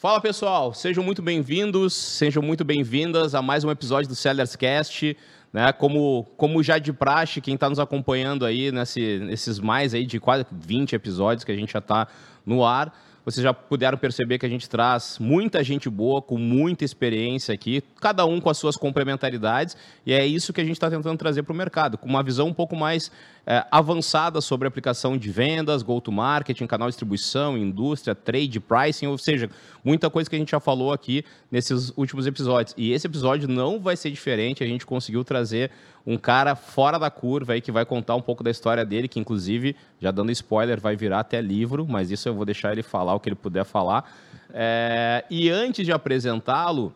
Fala pessoal, sejam muito bem-vindos, sejam muito bem-vindas a mais um episódio do Sellers Cast. Né? Como, como já de praxe, quem está nos acompanhando aí nesse, nesses mais aí de quase 20 episódios que a gente já está no ar, vocês já puderam perceber que a gente traz muita gente boa, com muita experiência aqui, cada um com as suas complementaridades, e é isso que a gente está tentando trazer para o mercado, com uma visão um pouco mais é, avançada sobre aplicação de vendas, go-to-market, canal de distribuição, indústria, trade, pricing, ou seja, muita coisa que a gente já falou aqui nesses últimos episódios. E esse episódio não vai ser diferente, a gente conseguiu trazer um cara fora da curva aí que vai contar um pouco da história dele, que inclusive, já dando spoiler, vai virar até livro, mas isso eu vou deixar ele falar o que ele puder falar. É, e antes de apresentá-lo,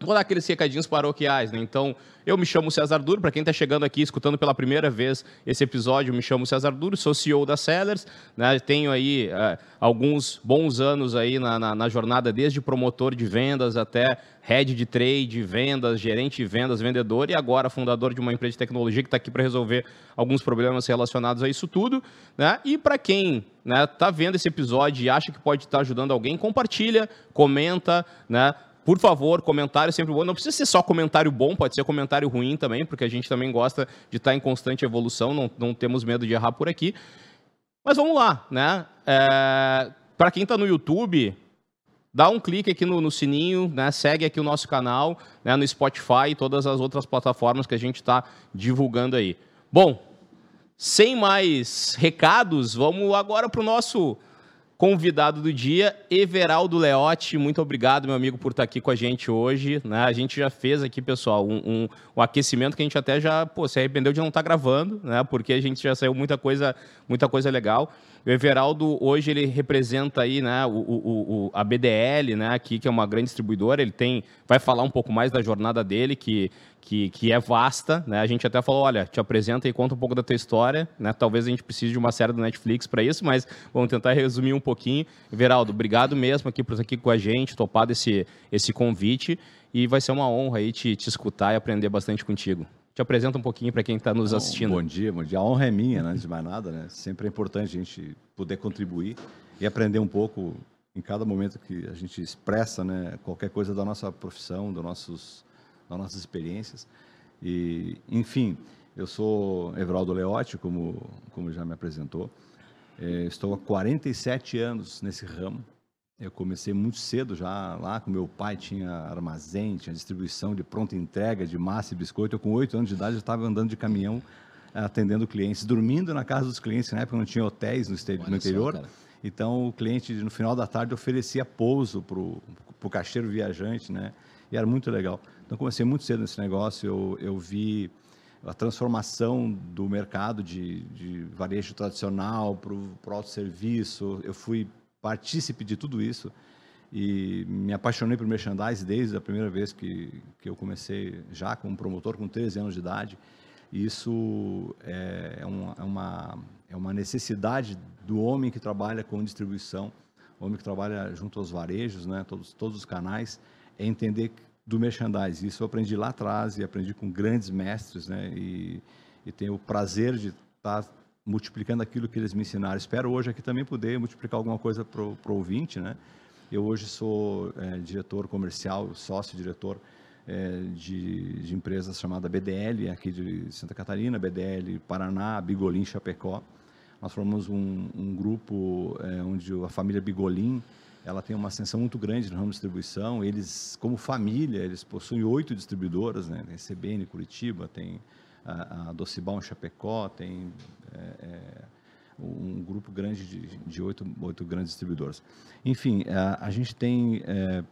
vou dar aqueles recadinhos paroquiais, né? Então, eu me chamo César Duro, para quem está chegando aqui, escutando pela primeira vez esse episódio, me chamo César Duro, sou CEO da Sellers, né? tenho aí é, alguns bons anos aí na, na, na, jornada, desde promotor de vendas até head de trade, vendas, gerente de vendas, vendedor e agora fundador de uma empresa de tecnologia que está aqui para resolver alguns problemas relacionados a isso tudo. Né? E para quem está né, tá vendo esse episódio e acha que pode estar tá ajudando alguém, compartilha, comenta, né? Por favor, comentário sempre bom. Não precisa ser só comentário bom, pode ser comentário ruim também, porque a gente também gosta de estar em constante evolução, não, não temos medo de errar por aqui. Mas vamos lá, né? É, Para quem está no YouTube, dá um clique aqui no, no, sininho, né? Segue aqui o nosso canal, né? no Spotify e todas as outras plataformas que a gente está divulgando aí. Bom, sem mais recados, vamos agora para o nosso convidado do dia, Everaldo Leotti. Muito obrigado, meu amigo, por estar aqui com a gente hoje. Né? A gente já fez aqui, pessoal, um, um, um aquecimento que a gente até já pô, se arrependeu de não estar gravando, né? porque a gente já saiu muita coisa, muita coisa legal. O Everaldo, hoje, ele representa aí, né, o, o, o, a BDL, né, aqui, que é uma grande distribuidora. Ele tem, vai falar um pouco mais da jornada dele, que, que, que é vasta. Né? A gente até falou, olha, te apresenta e conta um pouco da tua história. Né? Talvez a gente precise de uma série do Netflix para isso, mas vamos tentar resumir um pouquinho. Everaldo, obrigado mesmo aqui por estar aqui com a gente, topado esse, esse convite. E vai ser uma honra aí te, te escutar e aprender bastante contigo te apresenta um pouquinho para quem está nos assistindo. Bom dia, bom dia. A honra é minha, né, antes de mais nada, né? Sempre é importante a gente poder contribuir e aprender um pouco em cada momento que a gente expressa, né, qualquer coisa da nossa profissão, dos nossos, das nossas experiências. E, enfim, eu sou Everaldo Leotti, como, como já me apresentou. É, estou há 47 anos nesse ramo. Eu comecei muito cedo já lá, com meu pai tinha armazém, tinha distribuição de pronta entrega de massa e biscoito. Eu com oito anos de idade já estava andando de caminhão atendendo clientes, dormindo na casa dos clientes. Na época não tinha hotéis no, no interior. Só, então o cliente no final da tarde oferecia pouso para o caixeiro viajante, né? E era muito legal. Então comecei muito cedo nesse negócio. Eu, eu vi a transformação do mercado de, de varejo tradicional para o autosserviço. Eu fui partícipe de tudo isso e me apaixonei por merchandise desde a primeira vez que, que eu comecei já como promotor com 13 anos de idade. E isso é, é uma, é, uma, é uma necessidade do homem que trabalha com distribuição, homem que trabalha junto aos varejos, né, todos, todos os canais, é entender do merchandise. Isso eu aprendi lá atrás e aprendi com grandes mestres, né, e, e tenho o prazer de estar multiplicando aquilo que eles me ensinaram. Espero hoje aqui também poder multiplicar alguma coisa para o ouvinte, né? Eu hoje sou é, diretor comercial, sócio-diretor é, de, de empresas chamada BDL, aqui de Santa Catarina, BDL Paraná, Bigolim Chapecó. Nós formamos um, um grupo é, onde a família Bigolim ela tem uma ascensão muito grande no ramo de distribuição. Eles, como família, eles possuem oito distribuidoras, né? Tem CBN Curitiba, tem a, a Docibal em Chapecó, tem é, é, um grupo grande de, de oito, oito grandes distribuidores. Enfim, a, a gente tem é,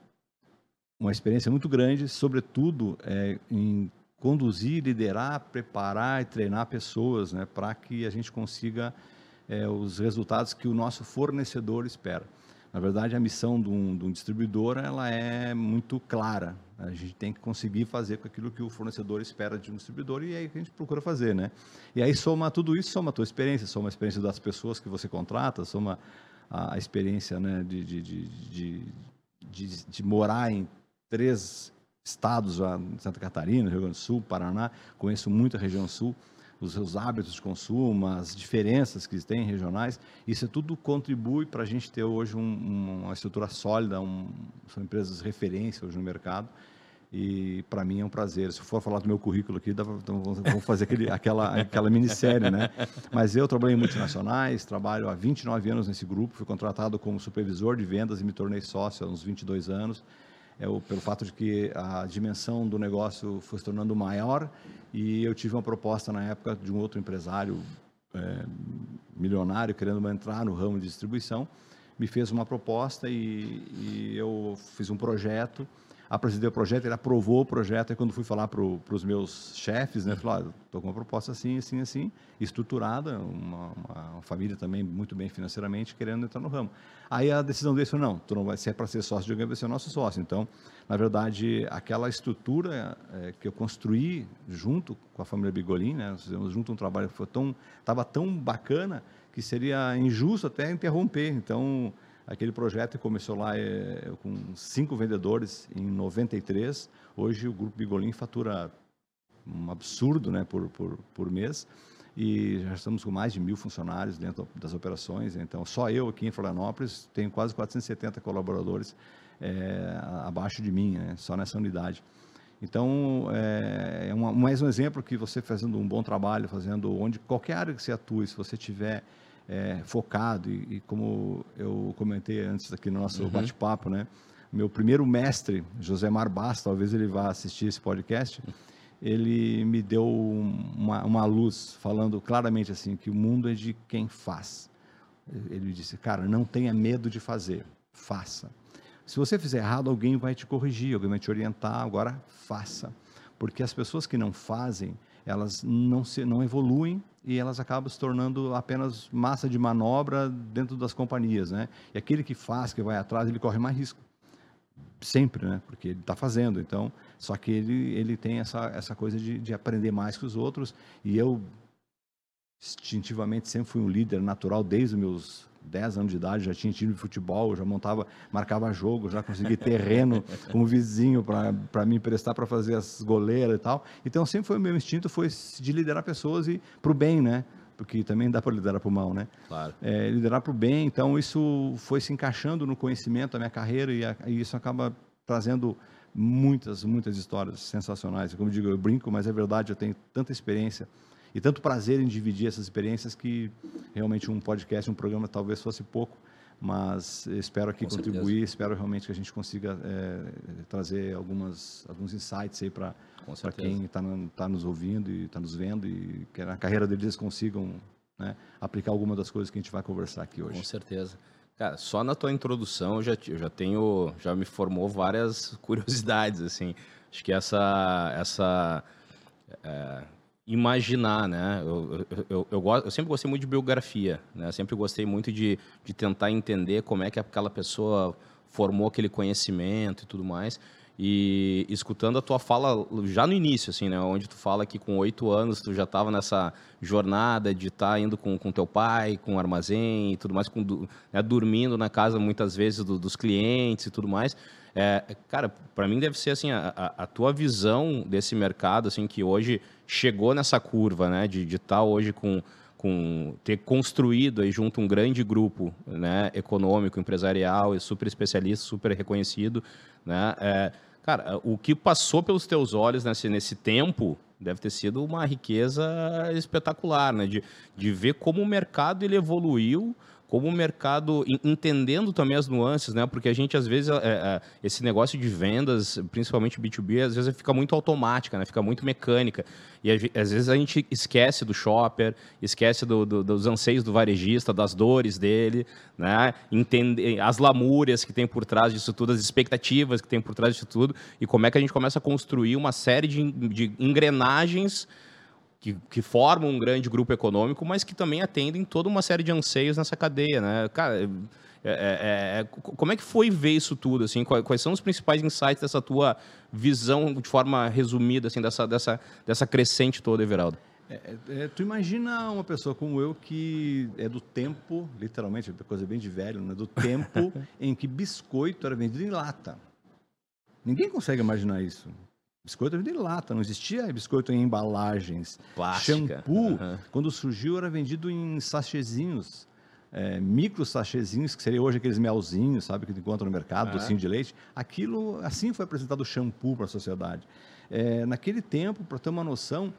uma experiência muito grande, sobretudo é, em conduzir, liderar, preparar e treinar pessoas né, para que a gente consiga é, os resultados que o nosso fornecedor espera. Na verdade, a missão de um, de um, distribuidor ela é muito clara. A gente tem que conseguir fazer com aquilo que o fornecedor espera de um distribuidor e é aí que a gente procura fazer, né? E aí soma tudo isso, soma a tua experiência, soma a experiência das pessoas que você contrata, soma a, experiência né, de, de, de, de, de morar em três estados, Santa Catarina, Rio Grande do Sul, Paraná, conheço muito a região sul, os seus hábitos de consumo, as diferenças que tem regionais, isso tudo contribui para a gente ter hoje um, uma estrutura sólida, um, são empresas referência hoje no mercado, e para mim é um prazer. Se for falar do meu currículo aqui, dá, então vamos fazer aquele, aquela, aquela minissérie, né? Mas eu trabalhei em multinacionais, trabalho há 29 anos nesse grupo, fui contratado como supervisor de vendas e me tornei sócio há uns 22 anos. É o, pelo fato de que a dimensão do negócio foi se tornando maior e eu tive uma proposta na época de um outro empresário é, milionário querendo entrar no ramo de distribuição, me fez uma proposta e, e eu fiz um projeto apresentei o projeto, ele aprovou o projeto, e quando fui falar para os meus chefes, né, falou, estou com uma proposta assim, assim, assim, estruturada, uma, uma, família também muito bem financeiramente, querendo entrar no ramo. Aí a decisão deles foi, não, tu não vai ser para ser sócio de alguém, vai ser nosso sócio. Então, na verdade, aquela estrutura é, que eu construí junto com a família Bigolin, né, fizemos junto um trabalho que foi tão, estava tão bacana, que seria injusto até interromper. Então, Aquele projeto começou lá é, com cinco vendedores em 93. Hoje o Grupo Bigolin fatura um absurdo né, por, por, por mês e já estamos com mais de mil funcionários dentro das operações. Então, só eu aqui em Florianópolis tenho quase 470 colaboradores é, abaixo de mim, né, só nessa unidade. Então, é, é uma, mais um exemplo que você fazendo um bom trabalho, fazendo onde qualquer área que você atue, se você tiver é, focado e, e, como eu comentei antes aqui no nosso uhum. bate-papo, né? Meu primeiro mestre, José Mar Bass, talvez ele vá assistir esse podcast, ele me deu uma, uma luz falando claramente assim que o mundo é de quem faz. Ele disse, cara, não tenha medo de fazer, faça. Se você fizer errado, alguém vai te corrigir, alguém vai te orientar, agora faça. Porque as pessoas que não fazem, elas não, se, não evoluem e elas acabam se tornando apenas massa de manobra dentro das companhias, né? E aquele que faz, que vai atrás, ele corre mais risco. Sempre, né? Porque ele está fazendo. Então, só que ele, ele tem essa, essa coisa de, de aprender mais que os outros. E eu, instintivamente, sempre fui um líder natural desde os meus 10 anos de idade, já tinha time de futebol, já montava, marcava jogo, já consegui terreno como vizinho para me emprestar para fazer as goleiras e tal. Então sempre foi o meu instinto foi de liderar pessoas e para o bem, né? Porque também dá para liderar para o mal, né? Claro. É, liderar para o bem, então isso foi se encaixando no conhecimento da minha carreira e, a, e isso acaba trazendo muitas, muitas histórias sensacionais. Como eu digo, eu brinco, mas é verdade, eu tenho tanta experiência e tanto prazer em dividir essas experiências que realmente um podcast, um programa talvez fosse pouco, mas espero aqui Com contribuir, certeza. espero realmente que a gente consiga é, trazer algumas, alguns insights aí para quem está tá nos ouvindo e está nos vendo e que na carreira deles consigam né, aplicar alguma das coisas que a gente vai conversar aqui hoje. Com certeza. Cara, só na tua introdução eu já, eu já tenho, já me formou várias curiosidades, assim. Acho que essa, essa é, imaginar, né? Eu, eu, eu, eu, eu, sempre gostei muito de biografia, né? Sempre gostei muito de, de tentar entender como é que aquela pessoa formou aquele conhecimento e tudo mais. E escutando a tua fala já no início, assim, né? Onde tu fala que com oito anos tu já estava nessa jornada de estar tá indo com, com teu pai, com o armazém e tudo mais, com, né? dormindo na casa muitas vezes do, dos clientes e tudo mais. É, cara, para mim deve ser assim a, a, tua visão desse mercado, assim, que hoje chegou nessa curva, né, de estar tá hoje com, com ter construído aí junto um grande grupo, né, econômico, empresarial e super especialista, super reconhecido, né, é, cara, o que passou pelos teus olhos nesse, nesse tempo deve ter sido uma riqueza espetacular, né, de, de ver como o mercado ele evoluiu como o mercado, entendendo também as nuances, né? Porque a gente, às vezes, é, é, esse negócio de vendas, principalmente B2B, às vezes fica muito automática, né? Fica muito mecânica. E às vezes a gente esquece do shopper, esquece do, do, dos anseios do varejista, das dores dele, né? Entender as lamúrias que tem por trás disso tudo, as expectativas que tem por trás disso tudo, e como é que a gente começa a construir uma série de, de engrenagens que, que, formam um grande grupo econômico, mas que também atendem toda uma série de anseios nessa cadeia, né? Cara, é, é, é, como é que foi ver isso tudo, assim? Quais, são os principais insights dessa tua visão, de forma resumida, assim, dessa, dessa, dessa crescente toda, Everaldo? É, é, tu imagina uma pessoa como eu que é do tempo, literalmente, é coisa bem de velho, né? Do tempo em que biscoito era vendido em lata. Ninguém consegue imaginar isso. Biscoito vendido em lata, não existia biscoito em embalagens. Plástica. Shampoo, uhum. quando surgiu, era vendido em sachêzinhos, é, micro sachêzinhos, que seria hoje aqueles melzinhos, sabe, que encontra no mercado, uhum. docinho de leite. Aquilo, assim foi apresentado o shampoo para a sociedade. É, naquele tempo, para ter uma noção,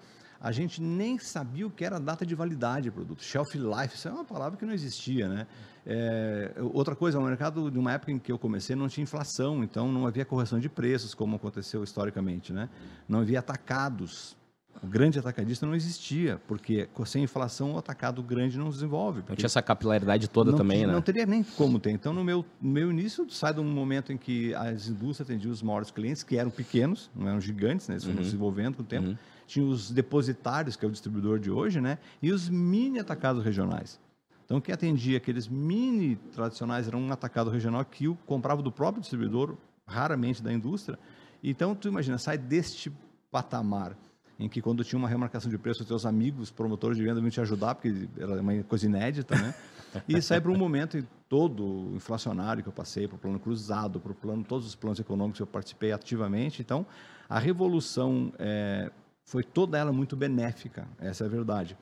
a gente nem sabia o que era data de validade do produto. Shelf life, isso é uma palavra que não existia, né? É, outra coisa, o mercado de uma época em que eu comecei não tinha inflação, então não havia correção de preços, como aconteceu historicamente, né? Não havia atacados. O grande atacadista não existia, porque sem inflação o atacado grande não desenvolve. Não tinha essa capilaridade toda também, tinha, né? Não teria nem como ter. Então, no meu, no meu início, sai de um momento em que as indústrias atendiam os maiores clientes, que eram pequenos, não eram gigantes, né? Eles foram uhum. desenvolvendo com o tempo. Uhum tinha os depositários, que é o distribuidor de hoje, né? E os mini atacados regionais. Então, quem atendia aqueles mini tradicionais era um atacado regional que o comprava do próprio distribuidor, raramente da indústria. Então, tu imagina, sai deste patamar em que quando tinha uma remarcação de preço, os teus amigos, promotores de venda, vinham te ajudar, porque era uma coisa inédita, né? E sai para um momento todo inflacionário que eu passei, para o plano cruzado, para o plano, todos os planos econômicos que eu participei ativamente. Então, a revolução é, foi toda ela muito benéfica, essa é a verdade.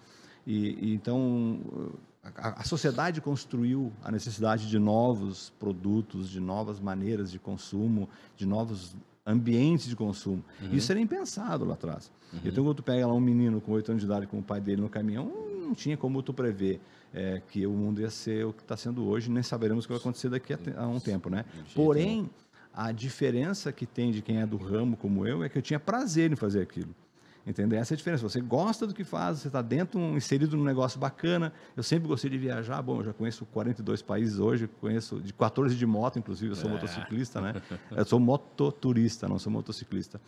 E, e então a, a, sociedade construiu a necessidade de novos produtos, de novas maneiras de consumo, de novos ambientes de consumo. Uhum. Isso era impensado lá atrás. Uhum. Então, quando tu pega lá um menino com oito anos de idade com o pai dele no caminhão, não tinha como tu prever é, que o mundo ia ser o que está sendo hoje, nem saberemos o que vai acontecer daqui a, a um tempo, né? Porém, a diferença que tem de quem é do ramo como eu é que eu tinha prazer em fazer aquilo. Entendeu? Essa é a diferença. Você gosta do que faz, você está dentro, inserido num negócio bacana. Eu sempre gostei de viajar. Bom, eu já conheço 42 países hoje, conheço de 14 de moto, inclusive. Eu sou é. motociclista, né? Eu sou mototurista, não sou motociclista.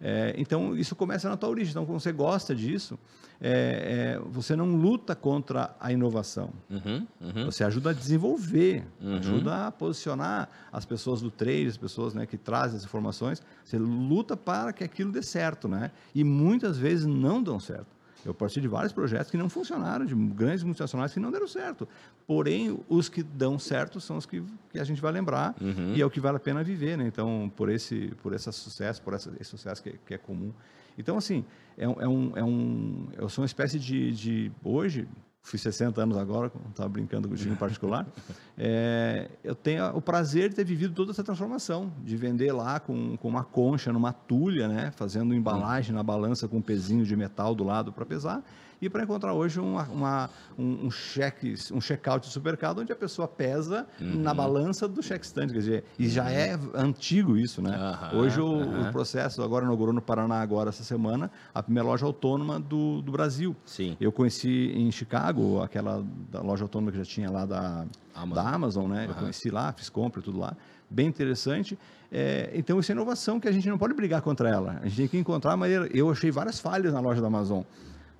É, então, isso começa na tua origem. Então, quando você gosta disso, é, é, você não luta contra a inovação. Uhum, uhum. Você ajuda a desenvolver, uhum. ajuda a posicionar as pessoas do trade, as pessoas né, que trazem as informações. Você luta para que aquilo dê certo, né? E muitas vezes não dão certo. Eu participei de vários projetos que não funcionaram, de grandes multinacionais que não deram certo. Porém, os que dão certo são os que, que a gente vai lembrar uhum. e é o que vale a pena viver, né? Então, por esse, por esse sucesso, por essa, esse sucesso que, que é comum. Então, assim, é, é, um, é um, eu sou uma espécie de, de hoje, fiz 60 anos agora, estava brincando com o em particular, é, eu tenho o prazer de ter vivido toda essa transformação, de vender lá com, com uma concha, numa tulha, né, fazendo embalagem na balança com um pezinho de metal do lado para pesar, e para encontrar hoje uma, uma, um, um cheque, um check-out de supermercado onde a pessoa pesa uhum. na balança do cheque stand, quer dizer, e já uhum. é antigo isso, né? Uhum. Hoje o, o, processo agora inaugurou no Paraná agora essa semana a primeira loja autônoma do, do Brasil. Sim. Eu conheci em Chicago aquela loja autônoma que já tinha lá da Amazon, da Amazon né? Eu conheci lá, fiz compra e tudo lá bem interessante. É, então, isso é inovação que a gente não pode brigar contra ela. A gente tem que encontrar a maneira. Eu achei várias falhas na loja da Amazon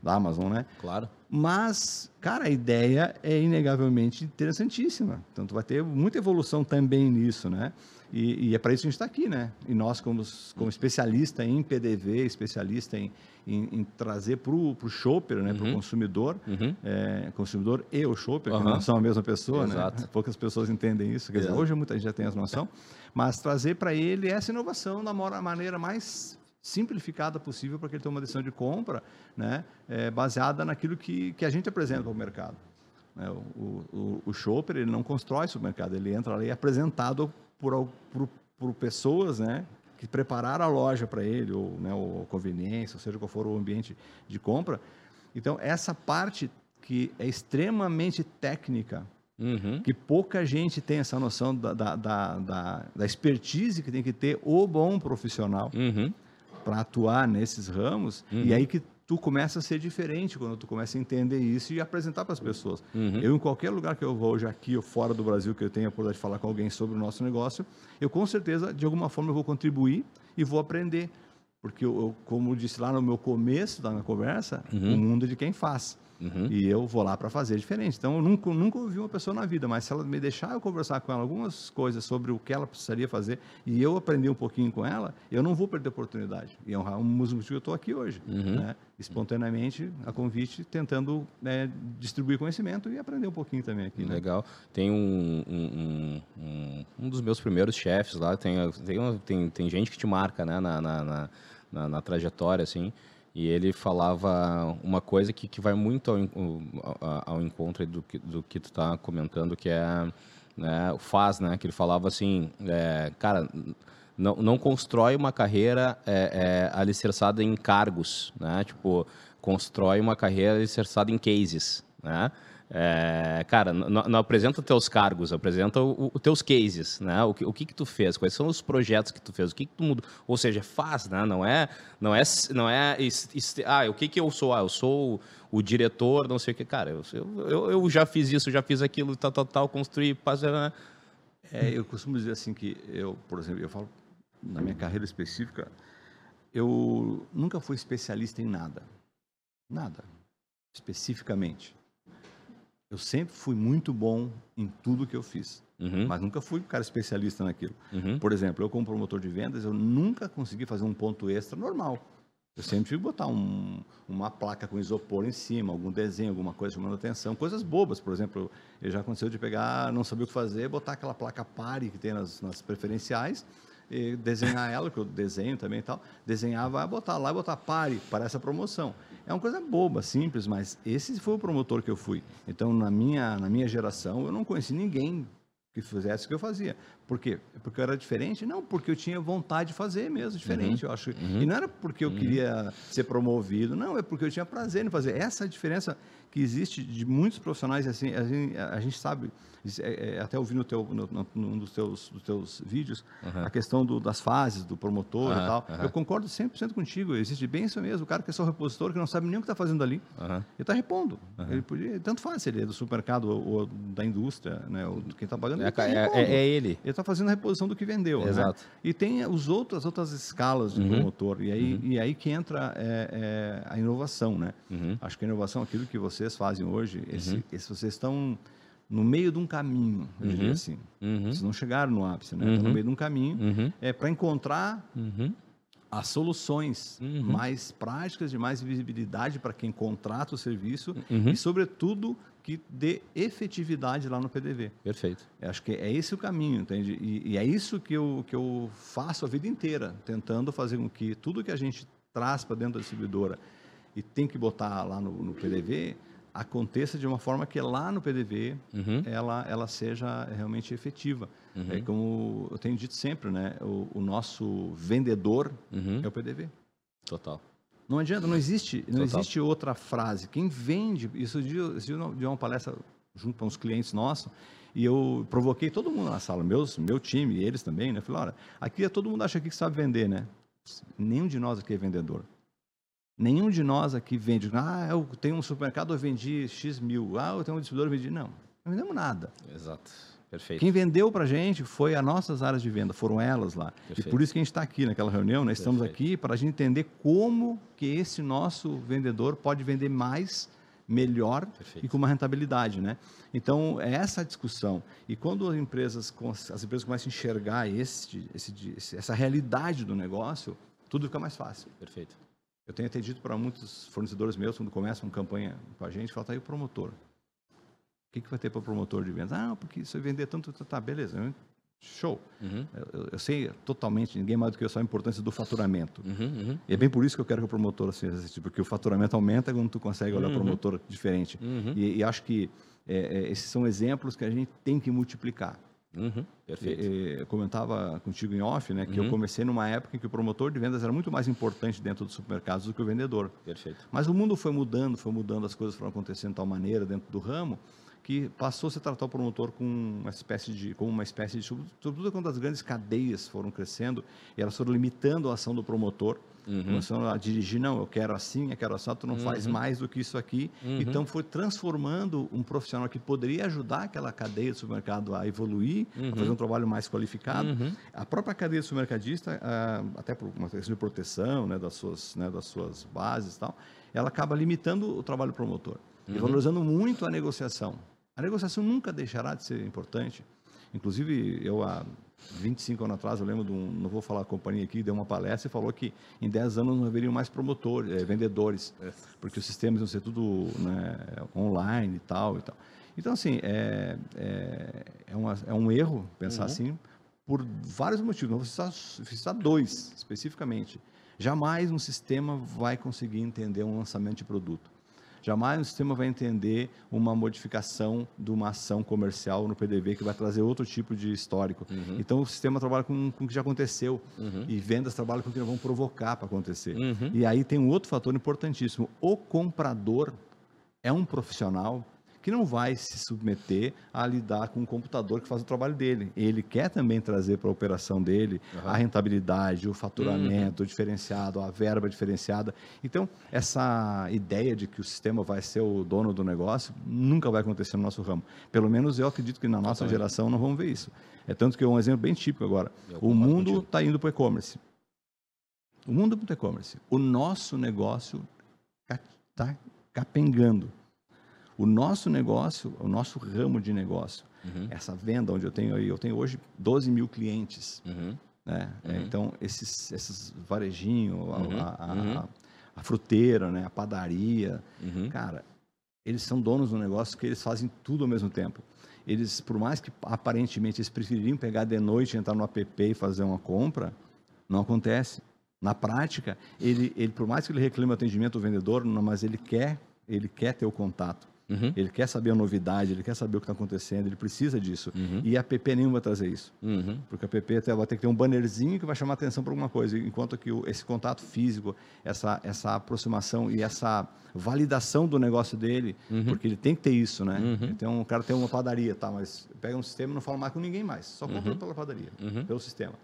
da Amazon, né? Claro. Mas, cara, a ideia é inegavelmente interessantíssima. Então, vai ter muita evolução também nisso, né? E, e é para isso que a gente está aqui, né? E nós, como, como especialista em PDV, especialista em, em, em trazer para o shopper, né? Uhum. Para o consumidor, uhum. é, consumidor e o shopper, uhum. que não são a mesma pessoa, né? Exato. né? Poucas pessoas entendem isso. Quer dizer, hoje muita gente já tem essa noção. Mas trazer para ele essa inovação da maneira mais simplificada possível para que ele tome uma decisão de compra né, é, baseada naquilo que, que a gente apresenta para o mercado. Né, o, o, o shopper ele não constrói supermercado, ele entra ali apresentado por, por, por pessoas né, que prepararam a loja para ele, ou, né, ou conveniência, ou seja qual for o ambiente de compra. Então, essa parte que é extremamente técnica, Uhum. Que pouca gente tem essa noção da, da, da, da, da expertise que tem que ter o bom profissional. Uhum para atuar nesses ramos, uhum. e aí que tu começa a ser diferente quando tu começa a entender isso e apresentar para as pessoas. Uhum. Eu, em qualquer lugar que eu vou, hoje aqui ou fora do Brasil, que eu tenha a oportunidade de falar com alguém sobre o nosso negócio, eu com certeza, de alguma forma, eu vou contribuir e vou aprender. Porque, eu, eu como eu disse lá no meu começo da minha conversa, uhum. o mundo é de quem faz. Uhum. E eu vou lá para fazer diferente. Então, eu nunca, nunca ouvi uma pessoa na vida, mas se ela me deixar eu conversar com ela algumas coisas sobre o que ela precisaria fazer e eu aprender um pouquinho com ela, eu não vou perder a oportunidade. E é um, um motivo que eu estou aqui hoje, uhum. né? espontaneamente, a convite, tentando né, distribuir conhecimento e aprender um pouquinho também aqui. Né? Legal. Tem um, um, um, um, dos meus primeiros chefes lá, tem, tem, tem, tem gente que te marca né, na, na, na na, na trajetória, assim, e ele falava uma coisa que, que vai muito ao, ao, ao encontro do do que tu está comentando, que é né, o FAS, né? Que ele falava assim, é, cara, não, não constrói uma carreira é, é, alicerçada em cargos, né? Tipo, constrói uma carreira alicerçada em cases, né? É, cara, não, não, apresenta teus cargos, apresenta os teus cases, né? O que, o que que tu fez? Quais são os projetos que tu fez? O que que tu mudou? Ou seja, faz, né? Não é, não é, não é, ah, o que que eu sou? Ah, eu sou o, o diretor, não sei o que, cara. Eu, eu, eu, já fiz isso, já fiz aquilo, tal, tal, tal, construí, fazer. Né? É, eu costumo dizer assim que eu, por exemplo, eu falo na minha carreira específica, eu nunca fui especialista em nada, nada, especificamente eu sempre fui muito bom em tudo que eu fiz. Uhum. Mas nunca fui um cara especialista naquilo. Uhum. Por exemplo, eu como promotor de vendas, eu nunca consegui fazer um ponto extra normal. Eu sempre tive que botar um, uma placa com isopor em cima, algum desenho, alguma coisa chamando atenção, coisas bobas, por exemplo, já aconteceu de pegar, não sabia o que fazer, botar aquela placa pare que tem nas, nas preferenciais, e desenhar ela, que eu desenho também e tal, desenhava, botar lá e botar pare para essa promoção. É uma coisa boba, simples, mas esse foi o promotor que eu fui. Então, na minha, na minha geração, eu não conheci ninguém que fizesse o que eu fazia. Por quê? Porque eu era diferente? Não, porque eu tinha vontade de fazer mesmo, diferente, uhum. eu acho. Uhum. E não era porque eu uhum. queria ser promovido, não, é porque eu tinha prazer em fazer. Essa é diferença que existe de muitos profissionais, assim, a gente, a gente sabe, é, é, até ouvi no teu, no, no, num dos teus, dos teus vídeos, uhum. a questão do, das fases, do promotor uhum. e tal. Uhum. Eu concordo 100% contigo, existe bem isso mesmo. O cara que é só repositor, que não sabe nem o que está fazendo ali, ele está repondo. Ele podia, tanto faz se ele é do supermercado ou, ou da indústria, né, ou quem está pagando. É, tá é, é, é, ele. Ele está fazendo a reposição do que vendeu. Né? Exato. Né? E tem os outros, as outras escalas de uhum. promotor. E aí, uhum. e aí que entra é, a inovação, né? Uhum. Acho que a inovação, aquilo que vocês fazem hoje, esse, esse vocês estão no meio de um caminho, eu uhum. diria assim. Uhum. Vocês não chegaram no ápice, né? Uhum. Estão no meio de um caminho uhum. é, para encontrar uhum. as soluções uhum. mais práticas, de mais visibilidade para quem contrata o serviço e, sobretudo, que dê efetividade lá no PDV. Perfeito. Eu acho que é esse o caminho, entende? E, e, é isso que eu, que eu faço a vida inteira, tentando fazer com que tudo que a gente traz para dentro da distribuidora e tem que botar lá no, no PDV aconteça de uma forma que lá no PDV uhum. ela, ela seja realmente efetiva. Uhum. É como eu tenho dito sempre, né? O, o nosso vendedor uhum. é o PDV. Total. Não adianta, não existe, não existe outra frase. Quem vende, isso de, de uma palestra junto para uns clientes nossos, e eu provoquei todo mundo na sala, meus, meu time, eles também, né? Falei, olha, aqui todo mundo acha que sabe vender, né? Nenhum de nós aqui é vendedor. Nenhum de nós aqui vende. Ah, eu tenho um supermercado, eu vendi X mil. Ah, eu tenho um distribuidor, eu vendi. Não, não vendemos nada. Exato. Perfeito. Quem vendeu para a gente foi as nossas áreas de venda, foram elas lá. Perfeito. E por isso que a gente está aqui naquela reunião, né? estamos Perfeito. aqui para a gente entender como que esse nosso vendedor pode vender mais, melhor Perfeito. e com uma rentabilidade, né? Então, é essa a discussão. E quando as empresas, as empresas começam a enxergar esse, essa realidade do negócio, tudo fica mais fácil. Perfeito. Eu tenho até dito para muitos fornecedores meus, quando começam uma campanha com a gente, fala, tá aí o promotor. O que, que vai ter para o promotor de vendas? Ah, porque se eu vender tanto, tá, tá beleza. Show. Uhum. Eu, eu, sei totalmente, ninguém mais do que eu, só a importância do faturamento. Uhum, uhum. E é bem por isso que eu quero que o promotor seja assim, porque o faturamento aumenta quando tu consegue olhar o uhum. promotor diferente. Uhum. E, e, acho que é, é, esses são exemplos que a gente tem que multiplicar. Uhum, perfeito. Eu comentava contigo em off, né, que uhum. eu comecei numa época em que o promotor de vendas era muito mais importante dentro dos supermercados do que o vendedor. Perfeito. Mas o mundo foi mudando, foi mudando, as coisas foram acontecendo de tal maneira dentro do ramo que passou a se tratar o promotor com uma espécie de, como uma espécie de, sobretudo quando as grandes cadeias foram crescendo e elas foram limitando a ação do promotor, uhum. começando a dirigir, não, eu quero assim, eu quero assim, tu não uhum. faz mais do que isso aqui. Uhum. Então foi transformando um profissional que poderia ajudar aquela cadeia de supermercado a evoluir, a fazer uhum. um trabalho mais qualificado. Uhum. A própria cadeia de supermercadista, ah, até por uma questão de proteção, né, das suas, né, das suas bases e tal, ela acaba limitando o trabalho promotor e uhum. valorizando muito a negociação. A negociação nunca deixará de ser importante. Inclusive, eu há 25 anos atrás, eu lembro de um, não vou falar a companhia aqui, deu uma palestra e falou que em 10 anos não haveriam mais promotores, é, vendedores, é. porque os sistemas iam ser tudo né, online e tal e tal. Então, assim, é, é, é, uma, é um erro pensar uhum. assim por vários motivos. Não vou citar, citar dois, especificamente. Jamais um sistema vai conseguir entender um lançamento de produto. Jamais um sistema vai entender uma modificação de uma ação comercial no PDV que vai trazer outro tipo de histórico. Uhum. Então, o sistema trabalha com, com o que já aconteceu uhum. e vendas trabalham com o que vamos provocar para acontecer. Uhum. E aí tem um outro fator importantíssimo. O comprador é um profissional que não vai se submeter a lidar com um computador que faz o trabalho dele. Ele quer também trazer para a operação dele uhum. a rentabilidade, o faturamento uhum. diferenciado, a verba diferenciada. Então, essa ideia de que o sistema vai ser o dono do negócio nunca vai acontecer no nosso ramo. Pelo menos eu acredito que na nossa Totalmente. geração não vamos ver isso. É tanto que é um exemplo bem típico agora. O mundo está indo para o e-commerce. O mundo para o e-commerce. O nosso negócio está capengando o nosso negócio, o nosso ramo de negócio, uhum. essa venda onde eu tenho aí, eu tenho hoje 12 mil clientes. Uhum. Né? Uhum. então, esses, esses varejinhos, uhum. a, a, uhum. a, a, fruteira, né? a padaria, uhum. cara, eles são donos do negócio que eles fazem tudo ao mesmo tempo. Eles, por mais que aparentemente eles prefeririam pegar de noite, entrar no app e fazer uma compra, não acontece. Na prática, ele, ele por mais que ele reclame o atendimento do vendedor, não, mas ele quer, ele quer ter o contato. Uhum. Ele quer saber a novidade, ele quer saber o que está acontecendo, ele precisa disso. Uhum. E a PP nenhuma vai trazer isso. Uhum. Porque a PP vai ter que ter um bannerzinho que vai chamar atenção para alguma coisa. Enquanto que o, esse contato físico, essa, essa aproximação e essa validação do negócio dele, uhum. porque ele tem que ter isso, né? Então, o cara tem uma padaria, tá? Mas pega um sistema e não fala mais com ninguém mais. Só compra uhum. pela padaria, pelo sistema.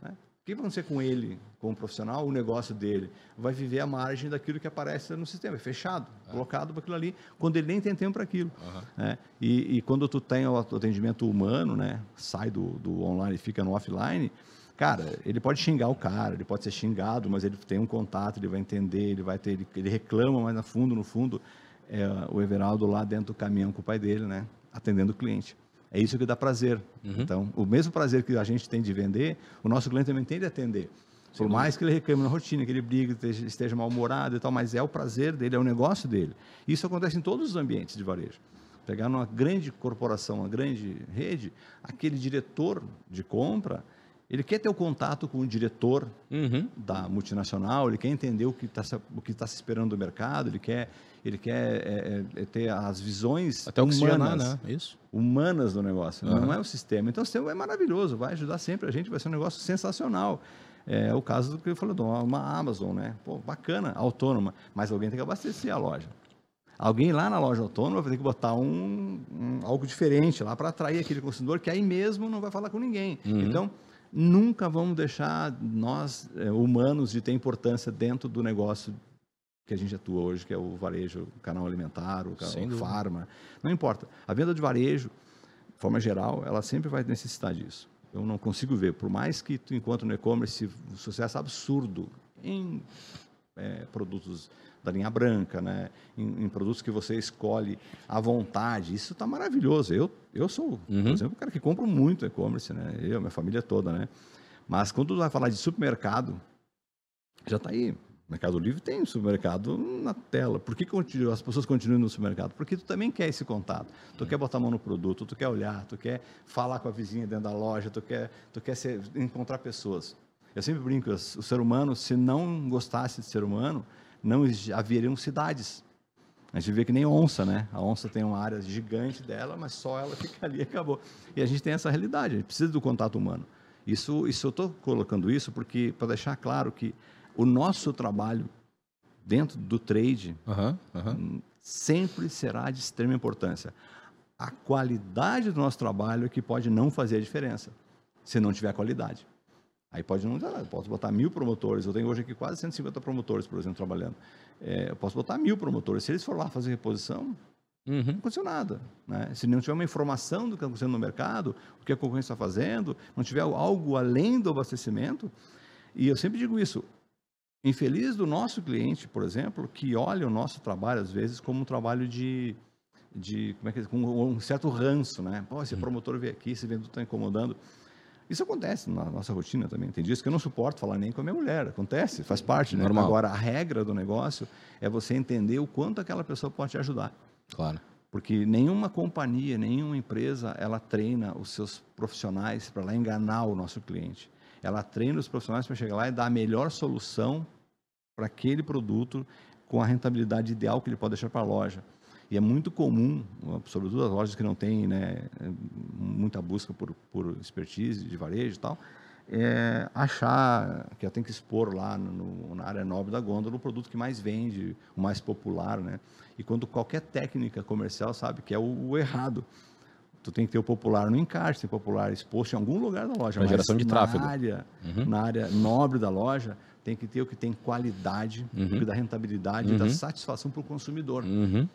Né? Que vai acontecer com ele, como profissional, o negócio dele? Vai viver a margem daquilo que aparece no sistema, é fechado, é. colocado para aquilo ali, quando ele nem tem tempo para aquilo. Uhum. Né? E, e, quando tu tem o atendimento humano, né, sai do, do online e fica no offline, cara, ele pode xingar o cara, ele pode ser xingado, mas ele tem um contato, ele vai entender, ele vai ter, ele, ele reclama, mas no fundo, no fundo, é o Everaldo lá dentro do caminhão com o pai dele, né, atendendo o cliente. É isso que dá prazer. Uhum. Então, o mesmo prazer que a gente tem de vender, o nosso cliente também tem de atender. Por Sim, mais que ele reclame na rotina, que ele brigue, esteja mal-humorado e tal, mas é o prazer dele, é o negócio dele. Isso acontece em todos os ambientes de varejo. Pegar numa grande corporação, uma grande rede, aquele diretor de compra, ele quer ter o contato com o diretor uhum. da multinacional, ele quer entender o que está tá se esperando do mercado, ele quer, ele quer é, é, é ter as visões Até humanas, né? Isso. humanas do negócio, uhum. não é o sistema. Então, o sistema é maravilhoso, vai ajudar sempre a gente, vai ser um negócio sensacional. É o caso do que eu falei, uma Amazon, né? Pô, bacana, autônoma, mas alguém tem que abastecer a loja. Alguém lá na loja autônoma vai ter que botar um, um algo diferente lá para atrair aquele consumidor que aí mesmo não vai falar com ninguém. Uhum. Então, nunca vamos deixar nós, é, humanos, de ter importância dentro do negócio que a gente atua hoje, que é o varejo, o canal alimentar, o canal farma. Não importa. A venda de varejo, de forma geral, ela sempre vai necessitar disso. Eu não consigo ver, por mais que tu encontre no e-commerce um sucesso absurdo em é, produtos da linha branca, né? Em, em, produtos que você escolhe à vontade. Isso está maravilhoso. Eu, eu sou, uhum. por exemplo, um cara que compra muito e-commerce, né? Eu, minha família toda, né? Mas quando tu vai falar de supermercado, já está aí. Mercado Livre tem supermercado na tela. Por que as pessoas continuam no supermercado? Porque tu também quer esse contato. Tu quer botar a mão no produto, tu quer olhar, tu quer falar com a vizinha dentro da loja, tu quer, tu quer ser, encontrar pessoas. Eu sempre brinco, o ser humano, se não gostasse de ser humano, não haveriam cidades. A gente vê que nem onça, né? A onça tem uma área gigante dela, mas só ela fica ali e acabou. E a gente tem essa realidade, a gente precisa do contato humano. Isso, isso eu estou colocando isso porque para deixar claro que o nosso trabalho dentro do trade uhum, uhum. sempre será de extrema importância. A qualidade do nosso trabalho é que pode não fazer a diferença, se não tiver qualidade. Aí pode não dar, posso botar mil promotores. Eu tenho hoje aqui quase 150 promotores, por exemplo, trabalhando. É, eu posso botar mil promotores. Se eles for lá fazer reposição, uhum. não aconteceu nada. Né? Se não tiver uma informação do que está acontecendo no mercado, o que a concorrência está fazendo, não tiver algo além do abastecimento. E eu sempre digo isso. Infeliz do nosso cliente, por exemplo, que olha o nosso trabalho, às vezes, como um trabalho de, de como é que, com um certo ranço, né? Pô, esse uhum. promotor veio aqui, esse vendedor está incomodando. Isso acontece na nossa rotina também. Tem dias que eu não suporto falar nem com a minha mulher. Acontece, faz parte. Né? Normal. Agora, a regra do negócio é você entender o quanto aquela pessoa pode te ajudar. Claro. Porque nenhuma companhia, nenhuma empresa, ela treina os seus profissionais para lá enganar o nosso cliente. Ela treina os profissionais para chegar lá e dar a melhor solução para aquele produto com a rentabilidade ideal que ele pode deixar para a loja. E é muito comum, sobretudo as lojas que não têm né, muita busca por, por expertise de varejo e tal, é, achar que eu tenho que expor lá no, na área nobre da gôndola o produto que mais vende, o mais popular, né? E quando qualquer técnica comercial sabe que é o, o errado. Tu tem que ter o popular no encarte, o popular exposto em algum lugar da loja. A geração de na tráfego. Área, uhum. Na área nobre da loja, tem que ter o que tem qualidade, uhum. o que dá rentabilidade, uhum. dá satisfação para o consumidor. Uhum.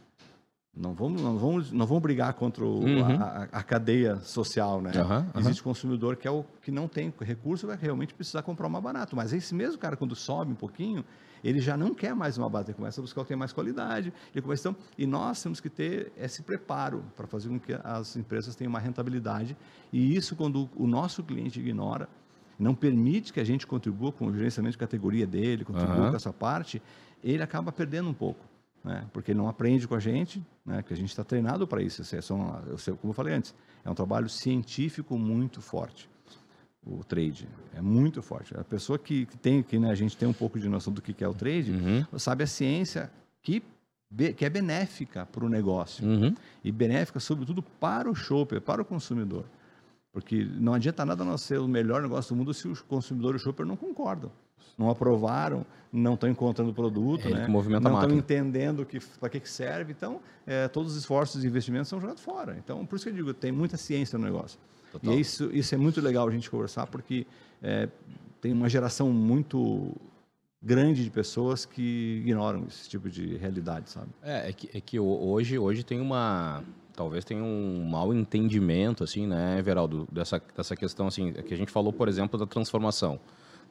Não vamos, não vamos, não vamos brigar contra o, uhum. a, a, cadeia social, né? Uhum, Existe consumidor que é o que não tem recurso, vai realmente precisar comprar uma barato. Mas esse mesmo cara, quando sobe um pouquinho, ele já não quer mais uma base, ele começa a buscar o que tem mais qualidade. Ele começa, então, e nós temos que ter esse preparo para fazer com que as empresas tenham uma rentabilidade. E isso, quando o nosso cliente ignora, não permite que a gente contribua com o gerenciamento de categoria dele, contribua uhum. com essa parte, ele acaba perdendo um pouco né? porque ele não aprende com a gente, né? que a gente está treinado para isso. É só, como eu falei antes, é um trabalho científico muito forte. O trade é muito forte. A pessoa que, que tem, que né, a gente tem um pouco de noção do que é o trade, uhum. sabe a ciência que que é benéfica para o negócio uhum. e benéfica, sobretudo, para o shopper, para o consumidor. Porque não adianta nada nós ser o melhor negócio do mundo se o consumidor e o shopper não concordam não aprovaram, não estão encontrando o produto, é, né? não estão entendendo para que, que serve. Então, é, todos os esforços e investimentos são jogados fora. Então, por isso que eu digo, tem muita ciência no negócio. Total. E isso, isso é muito legal a gente conversar, porque é, tem uma geração muito grande de pessoas que ignoram esse tipo de realidade, sabe? É, é que, é que hoje, hoje tem uma talvez tenha um mal entendimento assim, né, Everaldo, dessa dessa questão assim, que a gente falou, por exemplo, da transformação.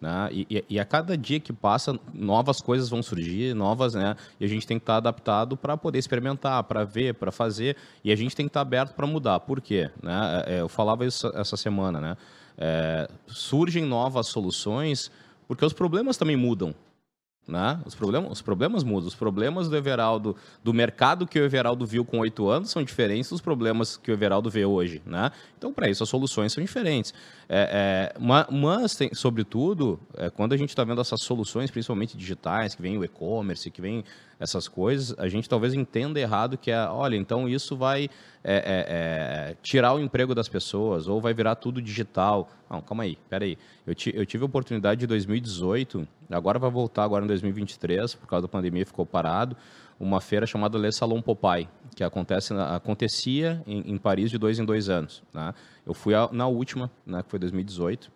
Né? E, e, a cada dia que passa, novas coisas vão surgir, novas, né? E a gente tem que estar adaptado para poder experimentar, para ver, para fazer. E a gente tem que estar aberto para mudar. Por quê? Né? É, eu falava isso essa semana, né? É, surgem novas soluções porque os problemas também mudam. Né? Os, problemas, os problemas mudam. Os problemas do Everaldo, do mercado que o Everaldo viu com oito anos, são diferentes dos problemas que o Everaldo vê hoje. Né? Então, para isso, as soluções são diferentes. É, é, mas, tem, sobretudo, é, quando a gente está vendo essas soluções, principalmente digitais, que vem o e-commerce, que vem essas coisas, a gente talvez entenda errado que é, olha, então isso vai é, é, é, tirar o emprego das pessoas ou vai virar tudo digital. Não, calma aí, peraí. Eu, eu tive a oportunidade de 2018, agora vai voltar agora em 2023, por causa da pandemia ficou parado, uma feira chamada Le Salon Popeye, que acontece, acontecia em, em Paris de dois em dois anos. Né? Eu fui a, na última, né, que foi 2018,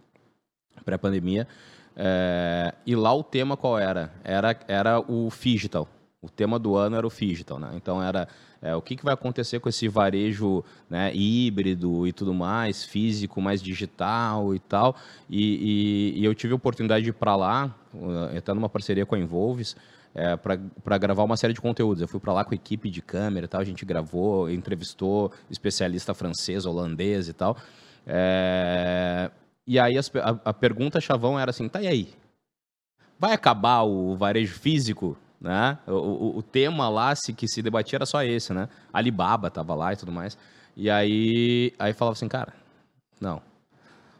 pré-pandemia, é, e lá o tema qual era? Era, era o digital. O tema do ano era o digital, né? Então era é, o que, que vai acontecer com esse varejo né, híbrido e tudo mais, físico, mais digital e tal. E, e, e eu tive a oportunidade de ir para lá, uh, numa parceria com a Envolves, é, para gravar uma série de conteúdos. Eu fui para lá com a equipe de câmera e tal, a gente gravou, entrevistou especialista francês, holandês e tal. É, e aí as, a, a pergunta chavão era assim, tá e aí? Vai acabar o varejo físico? Né? O, o, o, tema lá se, que se debatia era só esse, né? Alibaba tava lá e tudo mais. E aí, aí falava assim, cara, não.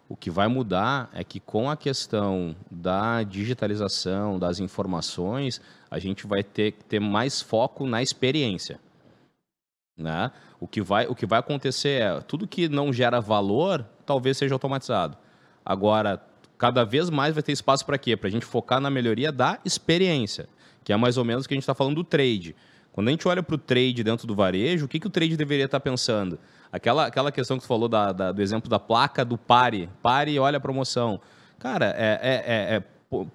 O que vai mudar é que com a questão da digitalização, das informações, a gente vai ter que ter mais foco na experiência. Né? O, que vai, o que vai acontecer é, tudo que não gera valor, talvez seja automatizado. Agora, cada vez mais vai ter espaço para quê? Para a gente focar na melhoria da experiência que é mais ou menos o que a gente está falando do trade. Quando a gente olha para o trade dentro do varejo, o que, que o trade deveria estar tá pensando? Aquela, aquela questão que você falou da, da, do exemplo da placa do pare, pare e olha a promoção. Cara, é, é, é, é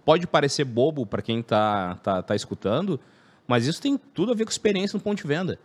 pode parecer bobo para quem está tá, tá escutando, mas isso tem tudo a ver com experiência no ponto de venda.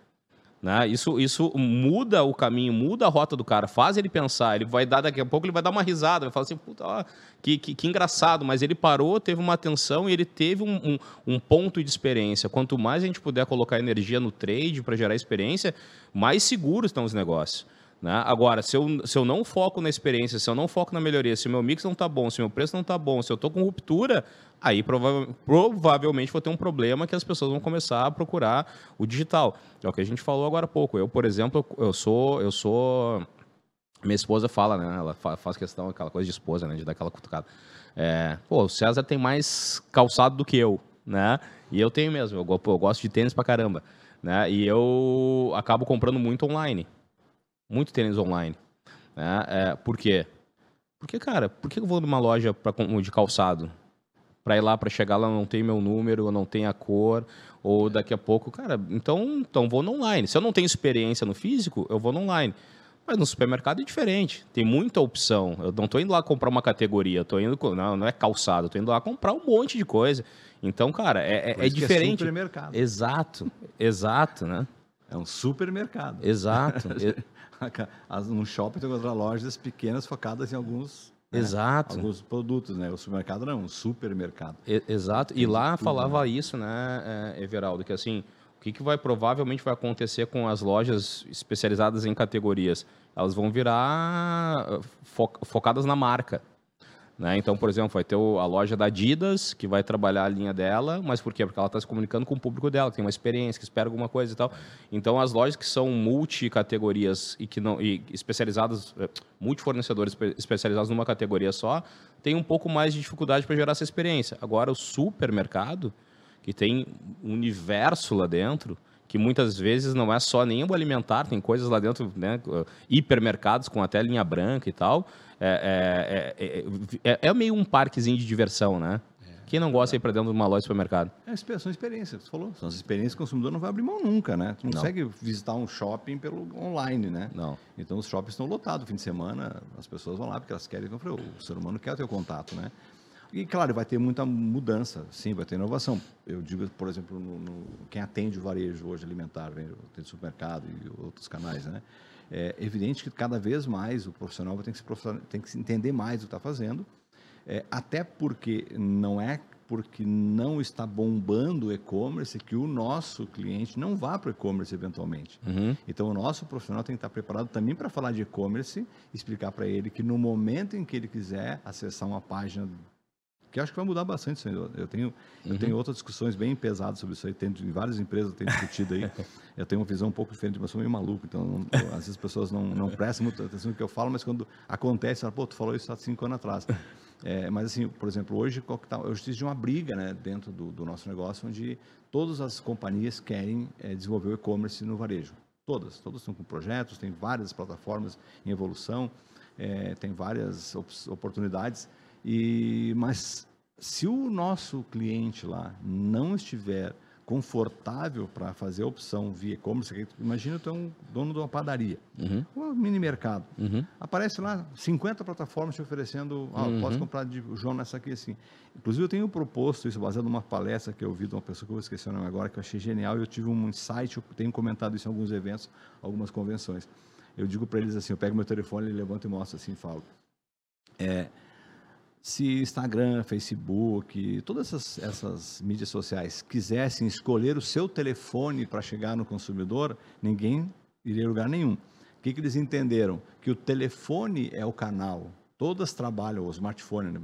Né? Isso, isso muda o caminho, muda a rota do cara, faz ele pensar. Ele vai dar, daqui a pouco, ele vai dar uma risada, vai falar assim: puta, ó, que, que, que, engraçado. Mas ele parou, teve uma atenção e ele teve um, um, um, ponto de experiência. Quanto mais a gente puder colocar energia no trade para gerar experiência, mais seguros estão os negócios. Né? Agora, se eu, se eu não foco na experiência, se eu não foco na melhoria, se o meu mix não está bom, se o meu preço não está bom, se eu estou com ruptura, aí prova provavelmente vou ter um problema que as pessoas vão começar a procurar o digital. É o que a gente falou agora há pouco. Eu, por exemplo, eu sou, eu sou minha esposa fala, né? Ela faz questão, aquela coisa de esposa, né? De dar aquela cutucada. É, pô, o César tem mais calçado do que eu. né? E eu tenho mesmo, eu, eu gosto de tênis pra caramba, né? E eu acabo comprando muito online. Muito tênis online. Né? É, por quê? Porque, cara, por que eu vou numa loja pra, de calçado? Pra ir lá, pra chegar lá, não tem meu número, não tem a cor, ou daqui a pouco, cara, então, então vou no online. Se eu não tenho experiência no físico, eu vou no online. Mas no supermercado é diferente, tem muita opção. Eu não tô indo lá comprar uma categoria, eu tô indo, não, não é calçado, eu tô indo lá comprar um monte de coisa. Então, cara, é, é- Por é isso que diferente. supermercado. Exato, exato, né? É um supermercado. Exato, No shopping tem outras lojas pequenas focadas em alguns, né, exato. alguns produtos, né? O supermercado não, um supermercado. E- Exato. E lá falava isso, né, é, Everaldo, que assim, o que, que vai provavelmente vai acontecer com as lojas especializadas em categorias? Elas vão virar eh, fo- focadas na marca. Né? Então, por exemplo, vai ter o- a loja da Adidas, que vai trabalhar a linha dela, mas por quê? Porque ela está se comunicando com o público dela, tem uma experiência, que espera alguma coisa e tal. Então, as lojas que são multicategorias e que não e especializadas, eh, multifornecedores espe- especializados numa categoria só, tem um pouco mais de dificuldade para gerar essa experiência. Agora, o supermercado, que tem um universo lá dentro, que muitas vezes não é só nem o alimentar, tem coisas lá dentro, né, hipermercados com até linha branca e tal. É, é, é, é- é meio um parquezinho de diversão, né? Quem não gosta de ir para dentro de uma loja de supermercado? É, são experiências, você falou. São as experiências que o consumidor não vai abrir mão nunca, né? Tu não, Não. consegue visitar um shopping pelo online, né? Não. Então os shoppings estão lotados, fim de semana, as pessoas vão lá porque elas querem, eu falei, o ser humano quer ter o contato, né? E claro, vai ter muita mudança, sim, vai ter inovação. Eu digo, por exemplo, no, no- quem atende o varejo hoje alimentar, atende supermercado e outros canais, né? É evidente que cada vez mais o profissional ter que se, tem que se entender mais o que está fazendo, é, até porque não é porque não está bombando o e-commerce que o nosso cliente não vá para o e-commerce eventualmente. Uhum. Então, o nosso profissional tem que estar preparado também para falar de e-commerce, explicar para ele que no momento em que ele quiser acessar uma página, que eu acho que vai mudar bastante aí. Eu- Eu tenho, eu tenho outras discussões bem pesadas sobre isso aí, tenho, em várias empresas eu tenho discutido aí. eu tenho uma visão um pouco diferente, mas sou meio maluco, então não- eu- às vezes as pessoas não, não prestam muita atenção no que eu falo, mas quando acontece, fala, pô, tu falou isso há cinco anos atrás. É, mas assim, por exemplo, hoje, tá, hoje existe uma briga né, dentro do, do nosso negócio, onde todas as companhias querem é, desenvolver o e-commerce no varejo. Todas, todas estão com projetos, tem várias plataformas em evolução, é, tem várias op- oportunidades. E mas se o nosso cliente lá não estiver confortável para fazer a opção via e-commerce, imagina tu é um dono de uma padaria, Uhum. um mini mercado. Uhum. Aparece lá 50 plataformas te oferecendo, ah, Uhum. posso comprar de João nessa aqui assim. Inclusive eu tenho proposto isso baseado numa palestra que eu vi de uma pessoa que eu vou esquecer o nome agora, que eu achei genial, e eu tive um insight, eu tenho comentado isso em alguns eventos, algumas convenções. Eu digo para eles assim, eu pego meu telefone, levanto e mostro assim, falo. É, se Instagram, Facebook, todas essas, essas mídias sociais quisessem escolher o seu telefone para chegar no consumidor, ninguém iria a lugar nenhum. O que, que eles entenderam? Que o telefone é o canal. Todas trabalham, o smartphone, né?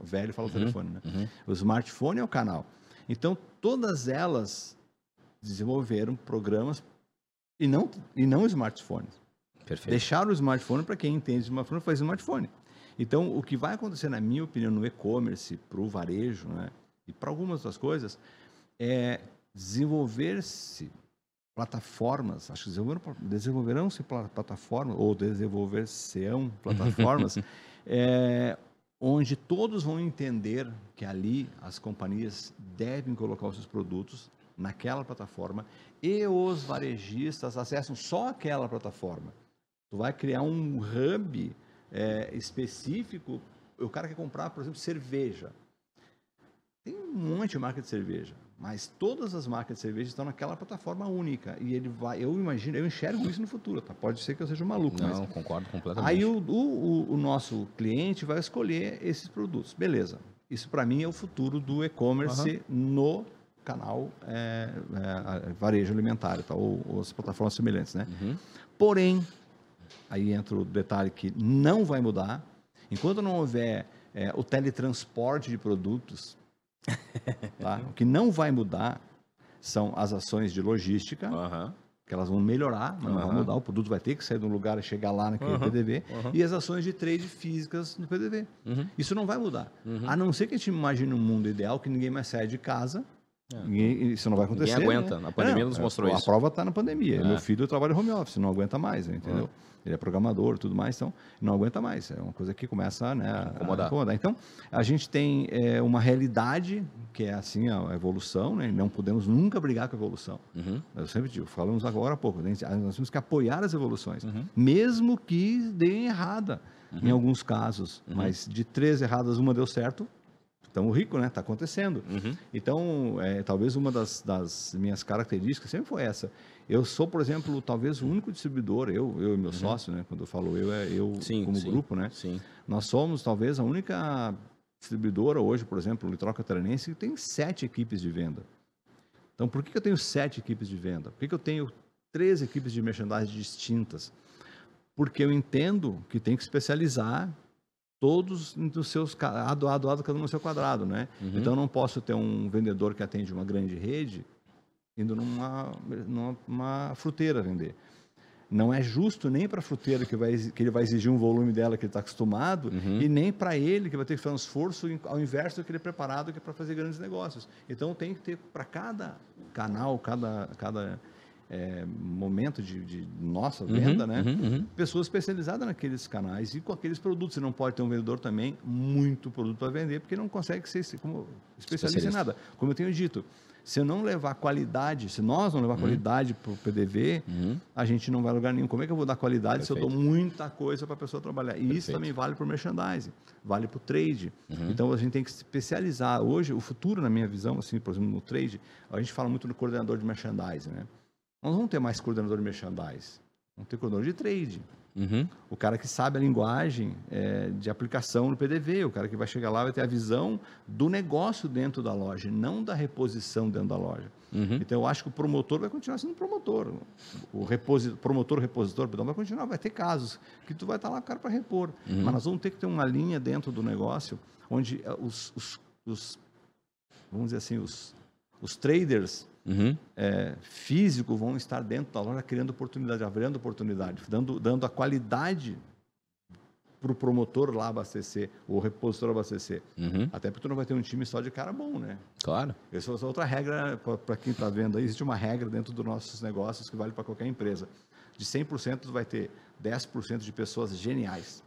O velho fala o telefone, né? Uhum. O smartphone é o canal. Então, todas elas desenvolveram programas e não, e não smartphones. Perfeito. Deixaram o smartphone para quem entende de smartphone faz smartphone. Então, o que vai acontecer, na minha opinião, no e-commerce, para o varejo, né, e para algumas outras coisas, é desenvolver-se plataformas, acho que desenvolverão-se pla- plataformas, ou desenvolver-se-ão plataformas, é, onde todos vão entender que ali as companhias devem colocar os seus produtos naquela plataforma e os varejistas acessam só aquela plataforma. Tu vai criar um hub é, específico. O cara quer comprar, por exemplo, cerveja. Tem um monte de marca de cerveja, mas todas as marcas de cerveja estão naquela plataforma única. E ele vai, eu imagino, eu enxergo isso no futuro, tá? Pode ser que eu seja um maluco, mas Não, concordo completamente. Aí o, o, o- nosso cliente vai escolher esses produtos. Beleza. Isso para mim é o futuro do e-commerce no canal é, é, varejo alimentar tal, ou, ou as plataformas semelhantes, né? Uhum. Porém, aí entra o detalhe que não vai mudar. Enquanto não houver é, o teletransporte de produtos, tá? o que não vai mudar são as ações de logística, que elas vão melhorar, mas não Aham. mudar. O produto vai ter que sair de um lugar e chegar lá naquele. PDV. E as ações de trade físicas no PDV. Uhum. Isso não vai mudar. Uhum. A não ser que a gente imagine um mundo ideal que ninguém mais saia de casa Ninguém- isso não vai acontecer. Ninguém aguenta. né? A pandemia Não, nos mostrou a, isso. A prova está na pandemia. É. Meu filho trabalha home office, não aguenta mais, entendeu? Ele é programador tudo mais, então não aguenta mais. É uma coisa que começa né, a Incomodar. Então, a gente tem é, uma realidade que é assim a evolução, né? não podemos nunca brigar com a evolução. Uhum. Eu sempre digo, falamos agora há pouco, né? nós temos que apoiar as evoluções, Uhum. mesmo que deem errada em alguns casos, Uhum. mas de três erradas uma deu certo, estamos ricos, né? Está acontecendo. Uhum. Então, é, talvez uma das, das minhas características sempre foi essa. Eu sou, por exemplo, talvez o único distribuidor, eu, eu e meu sócio, né? Quando eu falo eu, é eu Uhum. Sim, como sim. grupo, né? Sim. Nós somos talvez a única distribuidora hoje, por exemplo, o Litroca Catarinense, que tem sete equipes de venda. Então, por que eu tenho sete equipes de venda? Por que que eu tenho três equipes de merchandising distintas? Porque eu entendo que tem que especializar todos nos seus lado a lado, cada um no seu quadrado, né? Uhum. Então, eu não posso ter um vendedor que atende uma grande rede indo numa, numa uma fruteira vender. Não é justo nem para a fruteira que, vai, que ele vai exigir um volume dela que ele está acostumado Uhum. e nem para ele que vai ter que fazer um esforço ao inverso do que ele é preparado que é para fazer grandes negócios. Então tem que ter para cada canal, cada, cada eh, momento de, de nossa venda, né? Uhum, uhum. pessoas especializadas naqueles canais e com aqueles produtos. Você não pode ter um vendedor também muito produto para vender, porque não consegue ser como especialista em nada. Como eu tenho dito, se eu não levar qualidade, se nós não levar qualidade para o PDV, Uhum. a gente não vai lugar nenhum. Como é que eu vou dar qualidade se eu Perfeito. dou muita coisa para a pessoa trabalhar? E isso Perfeito. também vale para o merchandising, vale para o trade. Uhum. Então a gente tem que se especializar. Hoje, o futuro, na minha visão, assim, por exemplo, no trade, a gente fala muito no coordenador de merchandising, né? Nós não vamos ter mais coordenador de merchandising, vamos ter coordenador de trade. Uhum. O cara que sabe a linguagem é, de aplicação no PDV, o cara que vai chegar lá vai ter a visão do negócio dentro da loja, não da reposição dentro da loja. Uhum. Então eu acho que o promotor vai continuar sendo promotor. O reposi promotor, repositor, perdão, vai continuar, vai ter casos que tu vai estar lá, cara, para repor. Uhum. Mas nós vamos ter que ter uma linha dentro do negócio onde eh, os, os- os- vamos dizer assim, os, os traders Uhum. é, físicos vão estar dentro da loja criando oportunidade, abrindo oportunidade, dando, dando a qualidade para o promotor lá abastecer, ou o repositor abastecer. Uhum. Até porque tu não vai ter um time só de cara bom, né? Claro. Essa é outra regra, para quem está vendo aí, existe uma regra dentro dos nossos negócios que vale para qualquer empresa. De 100%, tu vai ter 10% de pessoas geniais.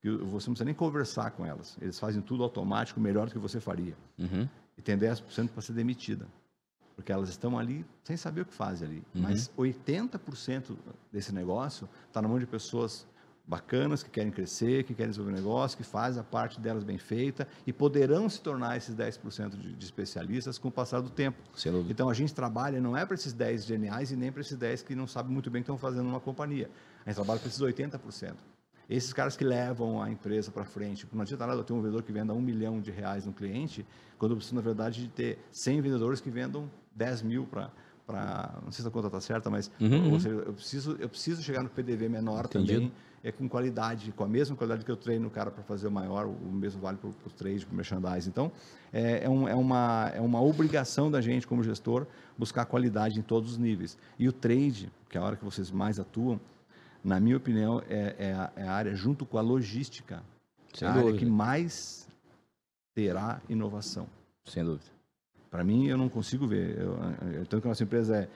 Que você não precisa nem conversar com elas. Eles fazem tudo automático, melhor do que você faria. Uhum. E tem 10% para ser demitida. Porque elas estão ali sem saber o que fazem ali. Uhum. Mas 80% desse negócio está na mão de pessoas bacanas, que querem crescer, que querem desenvolver negócio, que fazem a parte delas bem feita e poderão se tornar esses 10% de, de especialistas com o passar do tempo. Então a gente trabalha não é para esses 10 geniais e nem para esses 10 que não sabem muito bem o que estão fazendo numa companhia. A gente trabalha para esses 80%. Esses caras que levam a empresa para frente. Não adianta nada eu ter um vendedor que venda um milhão de reais no cliente, quando eu preciso, na verdade, de ter 100 vendedores que vendam 10 mil para. Não sei se a conta está certa, mas Uhum, uhum. seja, eu, preciso, eu preciso chegar no PDV menor Entendido. também, é com qualidade, com a mesma qualidade que eu treino o cara para fazer o maior, o mesmo vale para o trade, para o merchandising. Então, é, é, um- é uma, é uma obrigação da gente, como gestor, buscar qualidade em todos os níveis. E o trade, que é a hora que vocês mais atuam, na minha opinião, é, é a, é a área, junto com a logística, Sem a área dúvida. que mais terá inovação. Sem dúvida. Para mim, eu não consigo ver. Eu, eu- tanto que a nossa empresa é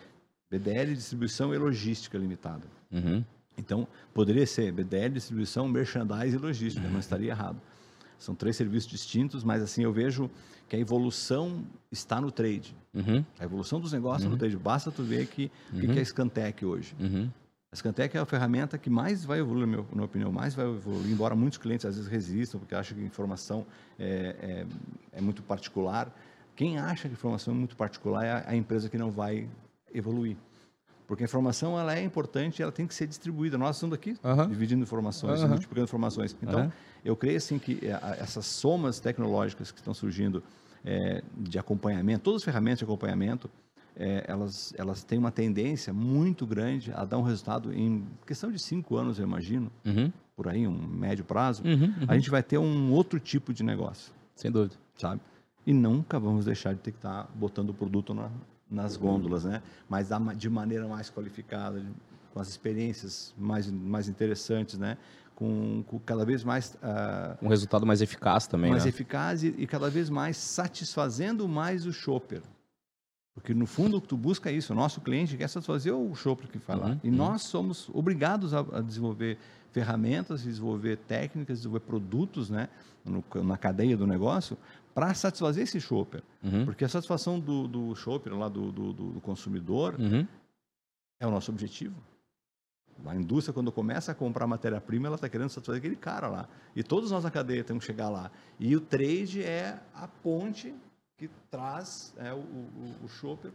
BDL Distribuição e Logística Limitada. Uhum. Então, poderia ser BDL, distribuição, merchandising e logística, não estaria errado. São três serviços distintos, mas assim eu vejo que a evolução está no trade. Uhum. A evolução dos negócios no trade. Basta tu ver que o que é a Scantec hoje. Uhum. A Scantec é a ferramenta que mais vai evoluir, na minha- na minha opinião, mais vai evoluir, embora muitos clientes às vezes resistam, porque acham que a informação é, é, é muito particular. Quem acha que a informação é muito particular é a, empresa que não vai evoluir. Porque a informação ela é importante e ela tem que ser distribuída. Nós estamos aqui dividindo informações, multiplicando informações. Então, eu creio assim que a- essas somas tecnológicas que estão surgindo eh, de acompanhamento, todas as ferramentas de acompanhamento, eh, elas, elas têm uma tendência muito grande a dar um resultado em questão de cinco anos, eu imagino, Uhum. por aí, um médio prazo, Uhum. Uhum. a gente vai ter um outro tipo de negócio, Sem dúvida. sabe? E nunca vamos deixar de ter que estar botando o produto na- nas gôndolas, né? Mas de maneira mais qualificada, com as experiências mais, mais interessantes, né? Com, com cada vez mais ah, Um resultado mais eficaz também, mais né? eficaz e, e cada vez mais satisfazendo mais o shopper. Porque no fundo tu busca isso, o nosso cliente quer satisfazer o shopper que fala. Uhum, e nós somos obrigados a, a, desenvolver ferramentas, desenvolver técnicas, desenvolver produtos, né, no, na cadeia do negócio, para satisfazer esse shopper. Uhum. Porque a satisfação do, do shopper, lá do, do, do consumidor, Uhum. é o nosso objetivo. A indústria, quando começa a comprar matéria-prima, ela está querendo satisfazer aquele cara lá. E todos nós na cadeia temos que chegar lá. E o trade é a ponte que traz é, o, o, o shopper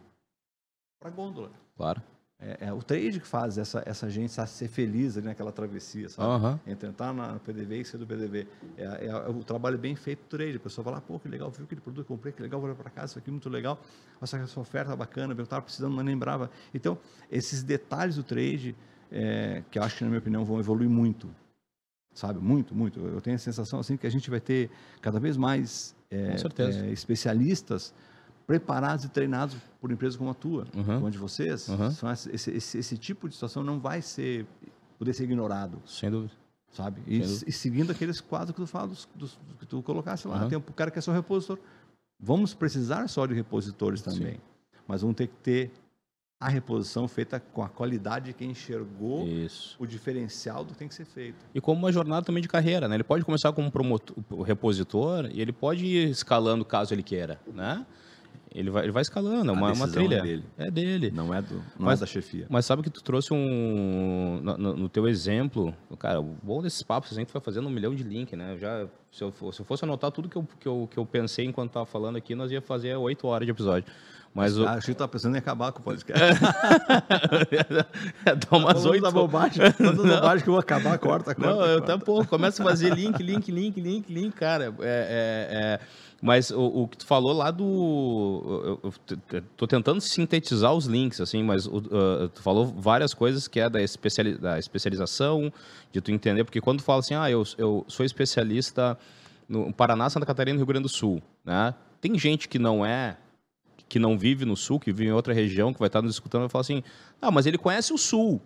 para a gôndola. Claro. É, é, o trade que faz essa, essa gente ser feliz ali naquela travessia, sabe? Uhum. Entre entrar na PDV e sair do PDV. É, é, o trabalho bem feito do trade. A pessoa vai lá, pô, que legal, viu aquele produto, comprei, que legal, vou para casa, isso aqui é muito legal. Nossa, essa oferta bacana, eu estava precisando, mas lembrava. Então, esses detalhes do trade, é, que eu acho que, na minha opinião, vão evoluir muito. Sabe? Muito, muito. Eu tenho a sensação assim que a gente vai ter cada vez mais é, é, especialistas preparados e treinados por empresas como a tua, Uhum. como a de vocês. Uhum. Esse, esse, esse, tipo de situação não vai ser poder ser ignorado, Sem dúvida. sabe? E, dúvida. e seguindo aqueles quadros que tu fala, dos, dos- que tu colocasse lá, Uhum. tem um cara que é só repositor. Vamos precisar só de repositores também, mas vamos ter que ter a reposição feita com a qualidade de quem enxergou Isso. o diferencial do que tem que ser feito. E como uma jornada também de carreira, né? Ele pode começar como promotor, repositor e ele pode ir escalando caso ele queira, né? Ele vai, ele vai escalando, é uma, uma decisão trilha. é dele. É dele. Não é, do, não Mas- é da chefia. Mas sabe que tu trouxe um. No, no- teu exemplo, cara, o bom desses papos, a gente foi fazendo um milhão de link, né? Eu Já, se, eu, se eu fosse anotar tudo que eu, que, eu, que eu pensei enquanto tava falando aqui, nós ia fazer oito horas de episódio. Mas o. Ah, achei que tu tava pensando em acabar com o podcast. Dá umas Falando oito. da bobagem, da bobagem que eu vou acabar, corta, corta. Não, eu corta. tá, pô, começa a fazer link, link, link, link, link, cara. É, é, é, mas o, o que tu falou lá do. Eu, eu tô tentando sintetizar os links, assim, mas uh, tu falou várias coisas que é da, especiali da especialização, de tu entender, porque quando tu fala assim, ah, eu, eu sou especialista no Paraná, Santa Catarina e Rio Grande do Sul, né? Tem gente que não é que não vive no sul, que vive em outra região, que vai estar nos escutando, vai falar assim: ah, mas ele conhece o sul.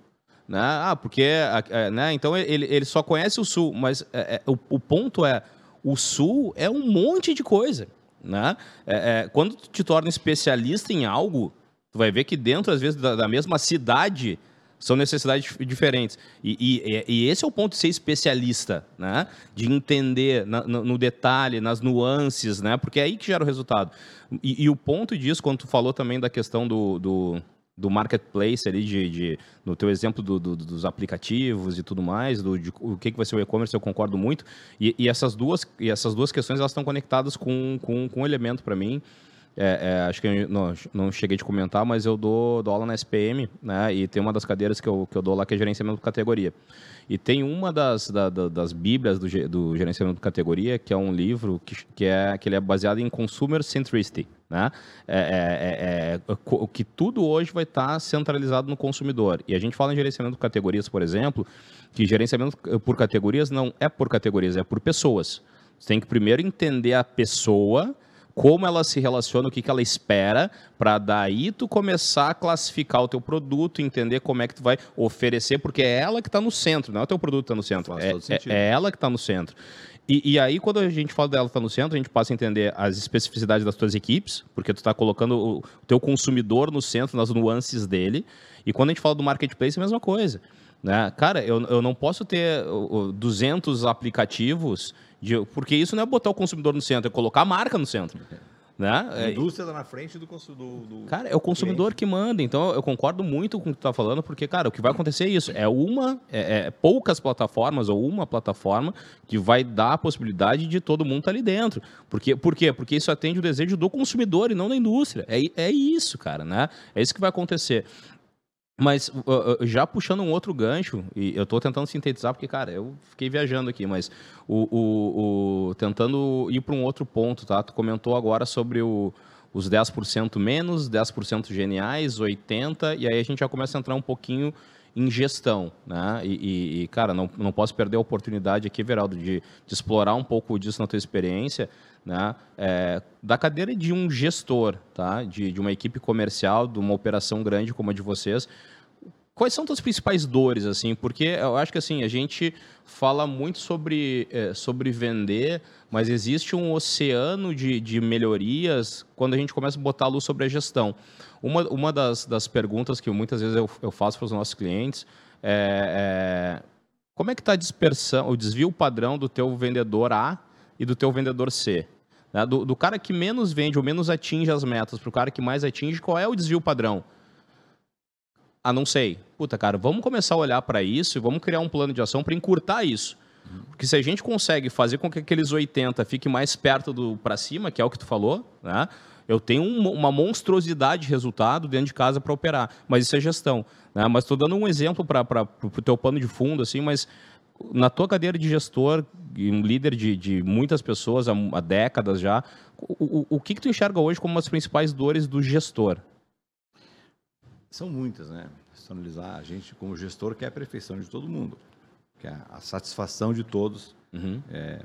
Né? Ah, porque. é, Né? Então ele, ele só conhece o sul, mas é, é, o, o ponto é: o sul é um monte de coisa. Né? É, é, quando tu te torna especialista em algo, tu vai ver que dentro, às vezes, da, da mesma cidade, são necessidades dif- diferentes. E, e- e esse é o ponto de ser especialista, né? De entender na- no, no detalhe, nas nuances, né? Porque é aí que gera o resultado. E, e o ponto disso, quando tu falou também da questão do, do, do marketplace ali, de, de- no teu exemplo do- do- dos aplicativos e tudo mais, do, de o que, que vai ser o e-commerce, eu concordo muito. E, e essas, duas, e essas duas questões, elas estão conectadas com, com, com um elemento para mim, é, é, acho que eu não, não cheguei de comentar, mas eu dou, dou aula na SPM, né? E tem uma das cadeiras que eu, que eu dou lá que é gerenciamento de categoria. E tem uma das, da- da- das bíblias do, do gerenciamento de categoria, que é um livro que, que, é, que ele é baseado em consumer centricity, né? É, é- é- é que tudo hoje vai estar centralizado no consumidor. E a gente fala em gerenciamento de categorias, por exemplo, que gerenciamento por categorias não é por categorias, é por pessoas. Você tem que primeiro entender a pessoa, como ela se relaciona, o que, que ela espera, para daí tu começar a classificar o teu produto, entender como é que tu vai oferecer, porque é ela que está no centro, não é o teu produto que está no centro, é, é- é ela que está no centro. E, e aí, quando a gente fala dela estar no centro, a gente passa a entender as especificidades das tuas equipes, porque tu está colocando o, o teu consumidor no centro, nas nuances dele. E quando a gente fala do marketplace, é a mesma coisa. Né? Cara, eu, eu não posso ter o- o 200 aplicativos, de, porque isso não é botar o consumidor no centro, é colocar a marca no centro. Né? A É, indústria está na frente do, consu- do, do Cara, é o consumidor que manda. Então, eu concordo muito com o que tu tá falando, porque, cara, o que vai acontecer é isso. É uma, é, é poucas plataformas ou uma plataforma que vai dar a possibilidade de todo mundo estar ali dentro. Porque, por quê? Porque isso atende o desejo do consumidor e não da indústria. É, é isso, cara, né? É isso que vai acontecer. Mas uh, uh, já puxando um outro gancho, e eu estou tentando sintetizar, porque, cara, eu fiquei viajando aqui, mas o, o- o- tentando ir para um outro ponto, tá? Tu comentou agora sobre o, os 10% menos, 10% geniais, 80%, e aí a gente já começa a entrar um pouquinho em gestão, né? E, e- e, cara, não, não posso perder a oportunidade aqui, Veraldo, de, de explorar um pouco disso na tua experiência, né? É, da cadeira de um gestor, tá? De, de uma equipe comercial, de uma operação grande como a de vocês, Quais são as principais dores, assim? Porque eu acho que assim, a gente fala muito sobre, é, sobre vender, mas existe um oceano de, de melhorias quando a gente começa a botar a luz sobre a gestão. Uma, uma das, das perguntas que muitas vezes eu, eu faço para os nossos clientes é, é como é que está a dispersão, o desvio padrão do teu vendedor A e do teu vendedor C? Né? Do, do cara que menos vende ou menos atinge as metas para o cara que mais atinge, qual é o desvio padrão? Ah, não sei. Puta, cara, vamos começar a olhar para isso e vamos criar um plano de ação para encurtar isso. Porque se a gente consegue fazer com que aqueles 80 fiquem mais perto do para cima, que é o que tu falou, né? Eu tenho um, uma monstruosidade de resultado dentro de casa para operar, mas isso é gestão. Né? Mas estou dando um exemplo para o teu pano de fundo, assim, mas na tua cadeira de gestor, um líder de, de muitas pessoas há, há décadas já, o, o, o que, que tu enxerga hoje como as principais dores do gestor? São muitas, né? Se analisar, a gente, como gestor, quer a perfeição de todo mundo, quer a satisfação de todos. Uhum. É,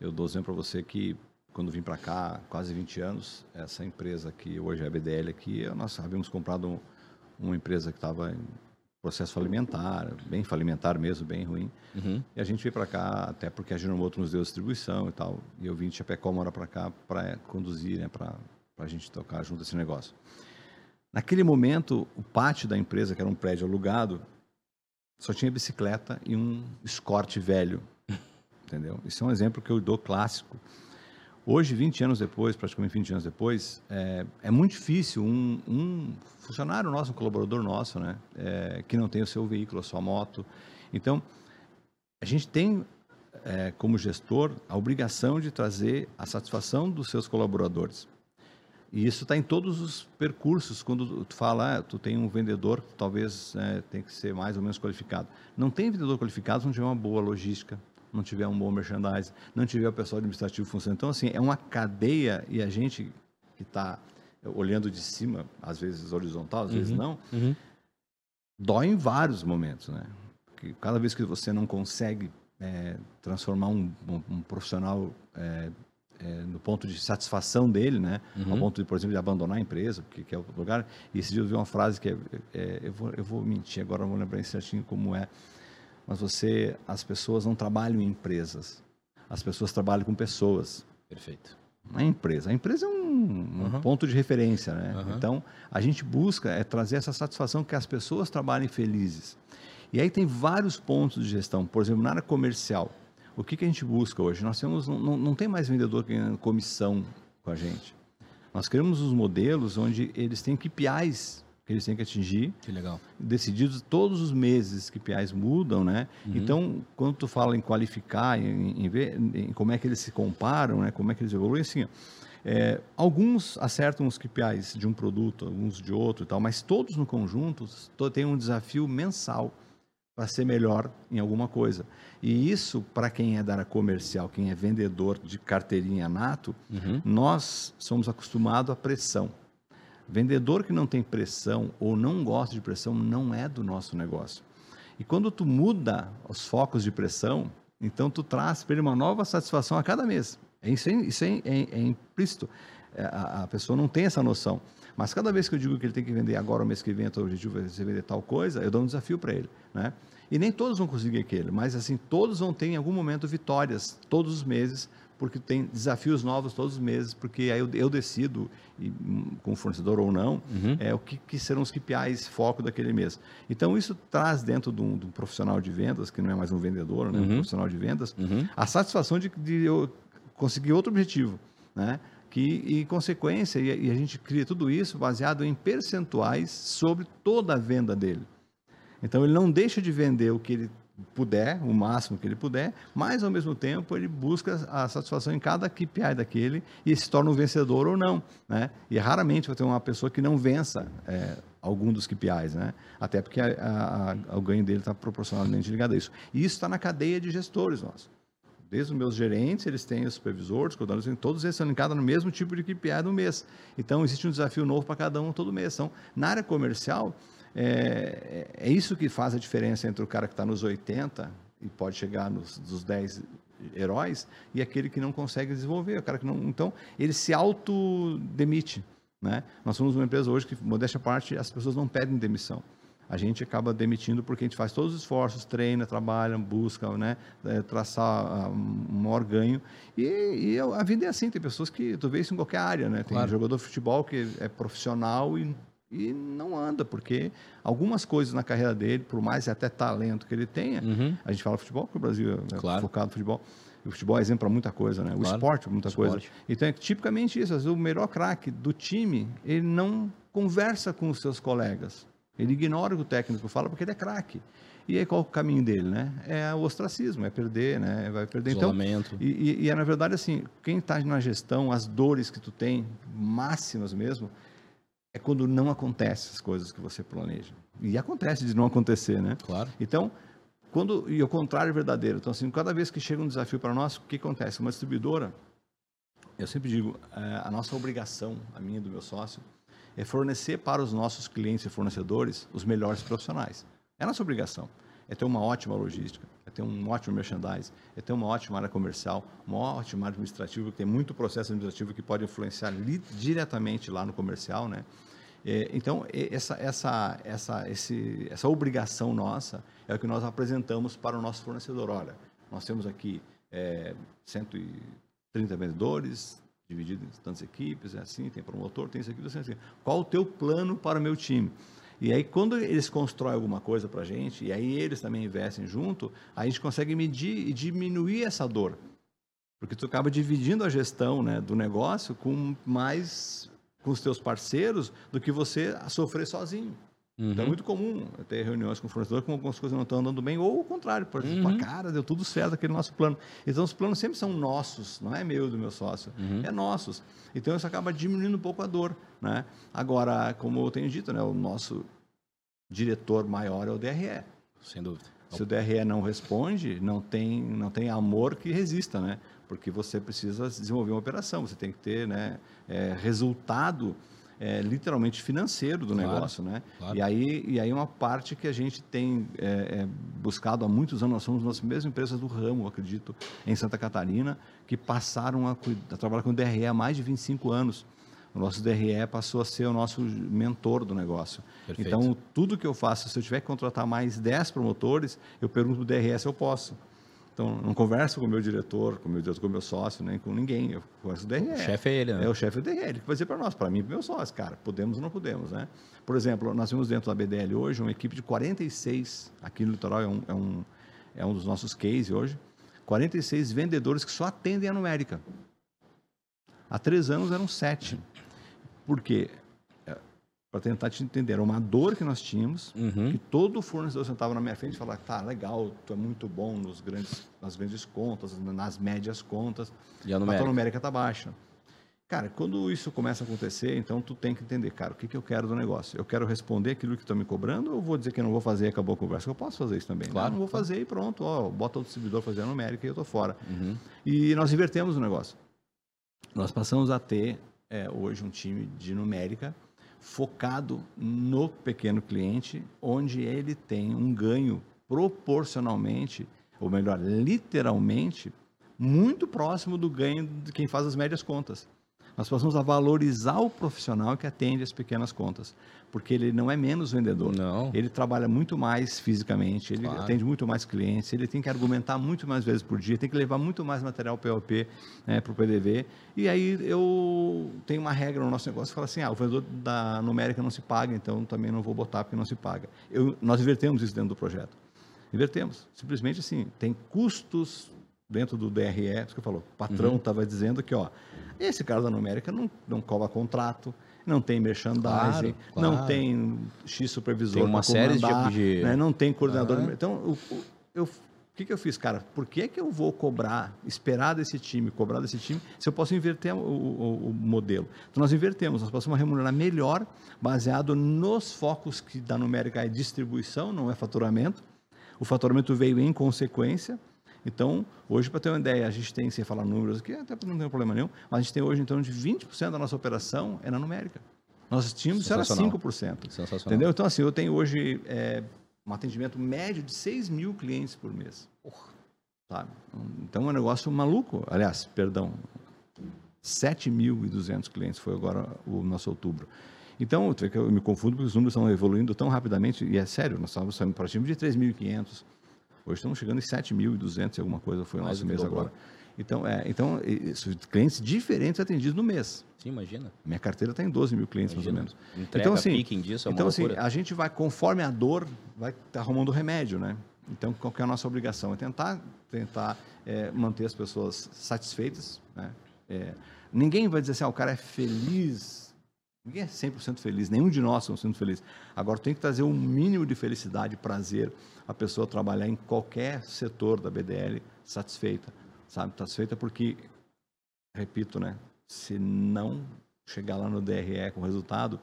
eu dou exemplo para você que, quando vim para cá, quase 20 anos, essa empresa que hoje é a BDL aqui, nós havíamos comprado um, uma empresa que estava processo falimentar, bem falimentar mesmo, bem ruim. Uhum. E a gente veio para cá, até porque a Ginomoto nos deu distribuição e tal. E eu vim de Chapecó, mora para cá, para conduzir, né, para a gente tocar junto esse negócio. Naquele momento, o pátio da empresa, que era um prédio alugado, só tinha bicicleta e um escorte velho. Entendeu? Isso é um exemplo que eu dou clássico. Hoje, 20 anos depois, praticamente 20 anos depois, é, é muito difícil um, um, funcionário nosso, um colaborador nosso, né, é, que não tem o seu veículo, a sua moto. Então, a gente tem, é, como gestor, a obrigação de trazer a satisfação dos seus colaboradores. E isso está em todos os percursos. Quando tu fala, ah, tu tem um vendedor talvez é, tem que ser mais ou menos qualificado. Não tem vendedor qualificado se não tiver uma boa logística, não tiver um bom merchandising, não tiver o pessoal administrativo funcionando. Então, assim, é uma cadeia e a gente que está olhando de cima, às vezes horizontal, às uhum, vezes não, uhum. dói em vários momentos, né? Porque cada vez que você não consegue é, transformar um, um, um profissional é, é, no ponto de satisfação dele, né? Uhum. Ao ponto de, por exemplo, de abandonar a empresa, porque quer outro lugar. E esse dia eu vi uma frase que é, é, eu, vou, eu vou mentir agora, não vou lembrar certinho como é. Mas você, as pessoas não trabalham em empresas. As pessoas trabalham com pessoas. Perfeito. Não é empresa. A empresa é um, um uhum. ponto de referência, né? Uhum. Então, a gente busca é trazer essa satisfação que as pessoas trabalhem felizes. E aí tem vários pontos de gestão. Por exemplo, na área comercial o que, que a gente busca hoje? Nós temos, não, não tem mais vendedor ganhando comissão com a gente. Nós criamos os modelos onde eles têm KPIs que eles têm que atingir. Que legal. Decididos todos os meses, KPIs mudam, né? Uhum. Então, quando tu fala em qualificar, em, em ver em como é que eles se comparam, né? Como é que eles evoluem, assim, é, alguns acertam os KPIs de um produto, alguns de outro e tal, mas todos no conjunto têm um desafio mensal para ser melhor em alguma coisa. E isso, para quem é da área comercial, quem é vendedor de carteirinha nato, uhum. nós somos acostumados à pressão. Vendedor que não tem pressão ou não gosta de pressão não é do nosso negócio. E quando tu muda os focos de pressão, então tu traz para ele uma nova satisfação a cada mês. É, isso é, é, é implícito. É, a, a, pessoa não tem essa noção. Mas cada vez que eu digo que ele tem que vender agora, o mês que vem, o objetivo é vender tal coisa, eu dou um desafio para ele. Né? E nem todos vão conseguir aquele, mas assim, todos vão ter em algum momento vitórias todos os meses, porque tem desafios novos todos os meses, porque aí eu, eu decido, e, hum, com fornecedor ou não, uhum. é, o que, que, serão os KPIs, foco daquele mês. Então, isso traz dentro de um, de um, profissional de vendas, que não é mais um vendedor, né, uhum. um profissional de vendas, uhum. a satisfação de, de eu conseguir outro objetivo, né? Que, em consequência, e, e a gente cria tudo isso baseado em percentuais sobre toda a venda dele. Então ele não deixa de vender o que ele puder, o máximo que ele puder, mas ao mesmo tempo ele busca a satisfação em cada KPI daquele e se torna um vencedor ou não, né? E raramente vai ter uma pessoa que não vença é, algum dos KPIs, né? Até porque a, a, o ganho dele está proporcionalmente ligado a isso. E isso está na cadeia de gestores nossos. Desde os meus gerentes, eles têm os supervisores, coordenadores, todos eles são linkados no mesmo tipo de KPI do mês. Então, existe um desafio novo para cada um todo mês. Então, na área comercial, é, é, é isso que faz a diferença entre o cara que está nos 80 e pode chegar nos, nos 10 heróis e aquele que não consegue desenvolver, o cara que não, então ele se auto demite, né? Nós somos uma empresa hoje que modéstia à parte, as pessoas não pedem demissão. A gente acaba demitindo porque a gente faz todos os esforços, treina, trabalha, busca, né, é, traçar um maior ganho. E, e, a vida é assim, tem pessoas que tu vê isso em qualquer área, né? Tem claro. jogador de futebol que é profissional e, e não anda, porque algumas coisas na carreira dele, por mais até talento que ele tenha, uhum. a gente fala futebol, porque o Brasil é claro. focado no futebol, o futebol é exemplo para muita coisa, né? O claro. esporte para muita esporte. coisa. Então é tipicamente isso. Vezes, o melhor craque do time, ele não conversa com os seus colegas. Ele ignora o que o técnico fala porque ele é craque. E aí qual o caminho dele, né? É o ostracismo, é perder, né? Vai perder. Então, Isolamento. Então, e, e, e é, na verdade assim, quem está na gestão, as dores que tu tem, máximas mesmo, é quando não acontece as coisas que você planeja. E acontece de não acontecer, né? Claro. Então, quando e o contrário é verdadeiro. Então, assim, cada vez que chega um desafio para nós, o que acontece? Uma distribuidora, eu sempre digo, é, a nossa obrigação, a minha e do meu sócio, é fornecer para os nossos clientes e fornecedores os melhores profissionais. É nossa obrigação. É ter uma ótima logística, é ter um ótimo merchandising, é ter uma ótima área comercial, uma ótima área administrativa, que tem muito processo administrativo que pode influenciar diretamente lá no comercial, né? É, então, essa, essa, essa, esse, essa obrigação nossa é o que nós apresentamos para o nosso fornecedor. Olha, nós temos aqui é, 130 vendedores, dividido em tantas equipes, é assim, tem promotor, tem isso aqui, assim, assim. Qual o teu plano para o meu time? E aí, quando eles constroem alguma coisa para a gente, e aí eles também investem junto, a gente consegue medir e diminuir essa dor. Porque tu acaba dividindo a gestão né, do negócio com mais com os teus parceiros do que você sofrer sozinho. Uhum. Então é muito comum ter reuniões com o fornecedor com algumas coisas não estão andando bem, ou o contrário, por exemplo, uhum. cara, deu tudo certo aquele nosso plano. Então os planos sempre são nossos, não é meu do meu sócio, uhum. é nossos. Então isso acaba diminuindo um pouco a dor. Né? Agora, como eu tenho dito, né, o nosso diretor maior é o DRE. Sem dúvida. Se o DRE não responde, não tem, não tem amor que resista, né? Porque você precisa desenvolver uma operação, você tem que ter né, é, resultado é, literalmente financeiro do claro, negócio, né? Claro. E aí e aí uma parte que a gente tem é, é, buscado há muitos anos, nós somos as mesmas empresas do ramo, acredito, em Santa Catarina, que passaram a, a trabalhar com DRE há mais de 25 anos. O nosso DRE passou a ser o nosso mentor do negócio. Perfeito. Então, tudo que eu faço, se eu tiver que contratar mais 10 promotores, eu pergunto para o DRE se eu posso. Então, não converso com o meu diretor, com o meu diretor, com o meu sócio, nem com ninguém. Eu converso o DRE. O chefe é ele, né? É o chefe do DRE, ele que vai dizer para nós, para mim e para o meu sócio, cara, podemos ou não podemos, né? Por exemplo, nós temos dentro da BDL hoje uma equipe de 46, aqui no litoral é um, é um, é um dos nossos cases hoje, 46 vendedores que só atendem a numérica. Há três anos eram sete. Por quê? Para tentar te entender. Era uma dor que nós tínhamos, uhum. que todo fornecedor sentava na minha frente e falava, tá, legal, tu é muito bom nos grandes, nas grandes contas, nas médias contas, e a numérica? a numérica tá baixa. Cara, quando isso começa a acontecer, então tu tem que entender, cara, o que, que eu quero do negócio? Eu quero responder aquilo que estão me cobrando ou vou dizer que eu não vou fazer e acabou a conversa? Eu posso fazer isso também. Claro. Não, não vou claro. fazer e pronto, ó, bota o distribuidor fazer a numérica e eu tô fora. Uhum. E nós invertemos o negócio. Nós passamos a ter é, hoje um time de numérica focado no pequeno cliente, onde ele tem um ganho proporcionalmente, ou melhor, literalmente, muito próximo do ganho de quem faz as médias contas. Nós passamos a valorizar o profissional que atende as pequenas contas, porque ele não é menos vendedor. Não. Ele trabalha muito mais fisicamente, ele claro. atende muito mais clientes, ele tem que argumentar muito mais vezes por dia, tem que levar muito mais material POP né, para o PDV. E aí eu tenho uma regra no nosso negócio que fala assim: ah, o vendedor da numérica não se paga, então também não vou botar porque não se paga. Eu, nós invertemos isso dentro do projeto. Invertemos. Simplesmente assim, tem custos dentro do DRE, isso que eu falou, o patrão estava uhum. dizendo que, ó, esse cara da numérica não, não cobra contrato, não tem merchandising, claro, claro. não tem X supervisor Tem uma série de. Né? Não tem coordenador. Então, eu, eu, o que, que eu fiz, cara? Por que, que eu vou cobrar, esperar desse time, cobrar desse time, se eu posso inverter o, o, o modelo? Então, nós invertemos, nós passamos a remunerar melhor, baseado nos focos que da numérica é distribuição, não é faturamento. O faturamento veio em consequência, então, hoje, para ter uma ideia, a gente tem, sem falar números aqui, até não tem problema nenhum, mas a gente tem hoje torno de 20% da nossa operação é na numérica. Nós tínhamos era 5%. Sensacional. Entendeu? Então, assim, eu tenho hoje é, um atendimento médio de 6 mil clientes por mês. Sabe? Então, é um negócio maluco. Aliás, perdão, 7.200 clientes foi agora o nosso outubro. Então, eu me confundo porque os números estão evoluindo tão rapidamente, e é sério, nós estávamos saindo para cima de 3.500. Hoje estamos chegando em 7.200 e alguma coisa, foi o nosso mês agora. Então, é, então isso, clientes diferentes atendidos no mês. Sim, imagina. Minha carteira está em 12 mil clientes, imagina. mais ou menos. Entrega, então, assim, disso, é então, assim a gente vai, conforme a dor, vai tá arrumando remédio, né? Então, qual é a nossa obrigação? É tentar, tentar é, manter as pessoas satisfeitas, né? É, ninguém vai dizer assim, ah, o cara é feliz. Ninguém é 100% feliz, nenhum de nós somos 100% felizes. Agora, tem que trazer um mínimo de felicidade, prazer, a pessoa trabalhar em qualquer setor da BDL satisfeita sabe? Satisfeita porque, repito, né? Se não chegar lá no DRE com resultado,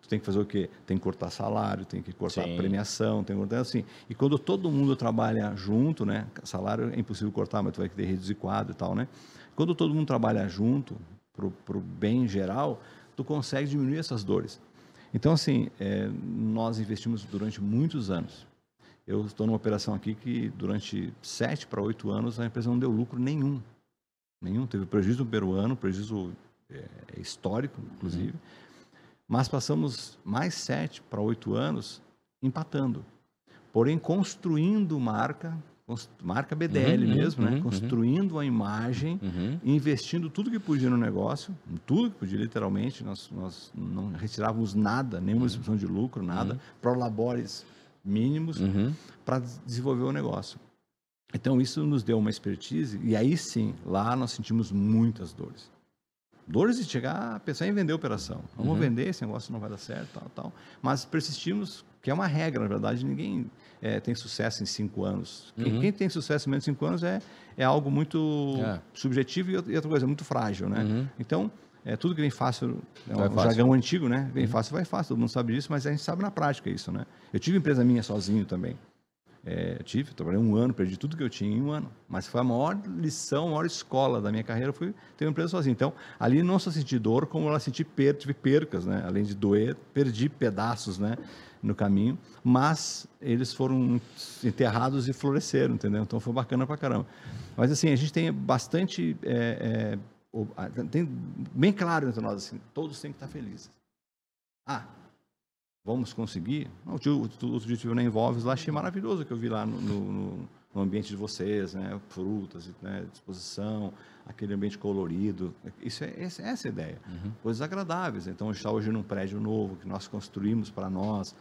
tu tem que fazer o quê? Tem que cortar salário, tem que cortar Sim. premiação, tem que cortar assim. E quando todo mundo trabalha junto, né? Salário é impossível cortar, mas tu vai ter que reduzir quadro e tal, né? Quando todo mundo trabalha junto, para o bem geral, tu consegue diminuir essas dores. Então, assim, é, nós investimos durante muitos anos eu estou numa operação aqui que durante sete para oito anos a empresa não deu lucro nenhum. Nenhum. Teve prejuízo no primeiro ano, prejuízo é, histórico, inclusive. Uhum. Mas passamos mais sete para oito anos empatando. Porém, construindo marca, marca BDL uhum, mesmo, né? uhum, né? construindo a imagem, uhum. investindo tudo que podia no negócio, tudo que podia literalmente, nós, nós não retirávamos nada, nenhuma expressão de lucro, nada, uhum. labores mínimos uhum. para desenvolver o negócio. Então, isso nos deu uma expertise, e aí sim, lá nós sentimos muitas dores. Dores de chegar a pensar em vender a operação. Vamos uhum. vender, esse negócio não vai dar certo, tal, tal. Mas persistimos, que é uma regra, na verdade, ninguém é, tem sucesso em cinco anos. Uhum. Quem, quem, tem sucesso em menos de cinco anos é, é algo muito é. subjetivo e outra coisa, muito frágil, né? Uhum. Então, é, tudo que vem fácil, é um fácil. jargão antigo, né? Vem uhum. fácil, vai fácil, todo mundo sabe disso, mas a gente sabe na prática isso, né? Eu tive empresa minha sozinho também. É, tive, trabalhei um ano, perdi tudo que eu tinha em um ano. Mas foi a maior lição, a maior escola da minha carreira foi ter uma empresa sozinho. Então, ali não só senti dor, como ela senti per, tive percas, né? Além de doer, perdi pedaços, né? No caminho, mas eles foram enterrados e floresceram, entendeu? Então foi bacana pra caramba. Mas assim, a gente tem bastante é, é, tem bem claro entre nós assim, todos têm que estar felizes. Ah, vamos conseguir? Não, o outro dia tive na Envolves lá, achei maravilhoso o que eu vi lá no, no, no ambiente de vocês, né? frutas, né? disposição, aquele ambiente colorido. Isso é, essa é a ideia. Uhum. Coisas agradáveis. Então, está hoje num prédio novo que nós construímos para nós,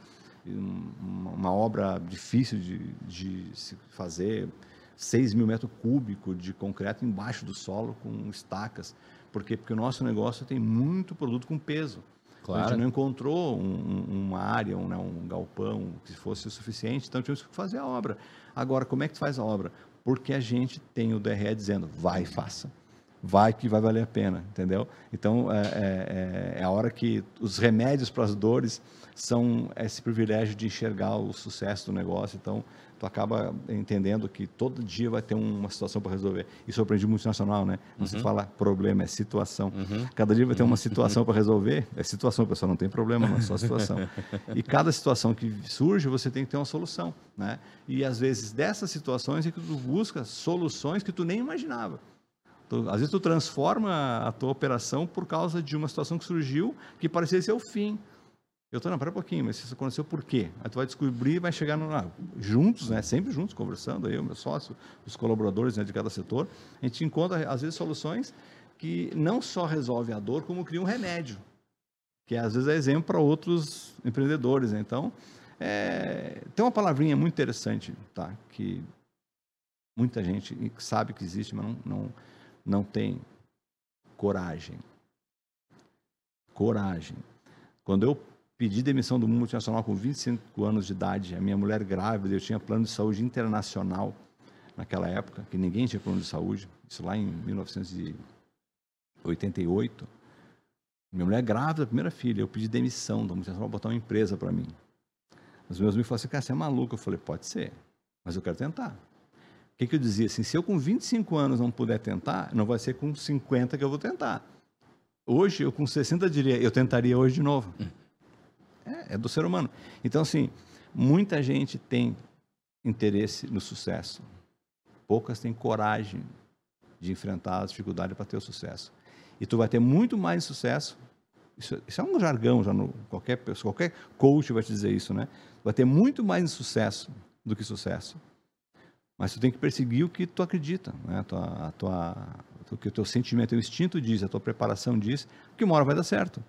uma, uma obra difícil de, de se fazer, 6 mil metros cúbicos de concreto embaixo do solo com estacas. Por quê? Porque o nosso negócio tem muito produto com peso. Claro. A gente não encontrou um, uma área, um, né, um galpão que fosse o suficiente, então tínhamos que fazer a obra. Agora, como é que faz a obra? Porque a gente tem o DRE dizendo, vai, faça. Vai que vai valer a pena, entendeu? Então, é, é, é a hora que os remédios para as dores são esse privilégio de enxergar o sucesso do negócio. Então, tu acaba entendendo que todo dia vai ter uma situação para resolver. Isso eu aprendi multinacional, né? Não uhum. se fala problema, é situação. Uhum. Cada dia vai ter uma situação para resolver. É situação, pessoal, não tem problema, não é só situação. e cada situação que surge, você tem que ter uma solução, né? E às vezes dessas situações é que tu busca soluções que tu nem imaginava. Tu, às vezes tu transforma a tua operação por causa de uma situação que surgiu que parecia ser o fim. Eu estou, não, para um pouquinho, mas isso aconteceu por quê? Aí tu vai descobrir vai chegar no, ah, juntos, né, sempre juntos, conversando, eu, meu sócio, os colaboradores né, de cada setor, a gente encontra, às vezes, soluções que não só resolvem a dor, como criam um remédio, que às vezes é exemplo para outros empreendedores. Né? Então, é, tem uma palavrinha muito interessante, tá? que muita gente sabe que existe, mas não, não, não tem coragem. Coragem. Quando eu pedi demissão do multinacional com 25 anos de idade, a minha mulher grávida, eu tinha plano de saúde internacional naquela época, que ninguém tinha plano de saúde, isso lá em 1988. Minha mulher grávida, primeira filha, eu pedi demissão da multinacional botar uma empresa para mim. Os meus amigos falaram assim, cara, você é maluco? Eu falei, pode ser, mas eu quero tentar. O que, que eu dizia? Assim, se eu com 25 anos não puder tentar, não vai ser com 50 que eu vou tentar. Hoje, eu com 60 diria, eu tentaria hoje de novo. Hum. É, é do ser humano. Então, assim, muita gente tem interesse no sucesso. Poucas têm coragem de enfrentar as dificuldades para ter o sucesso. E tu vai ter muito mais sucesso Isso, isso é um jargão, já no, qualquer pessoa, qualquer coach vai te dizer isso, né? Vai ter muito mais sucesso do que sucesso. Mas tu tem que perseguir o que tu acredita, né? A tua, a tua, o que o teu sentimento, o instinto diz, a tua preparação diz, que uma hora vai dar certo.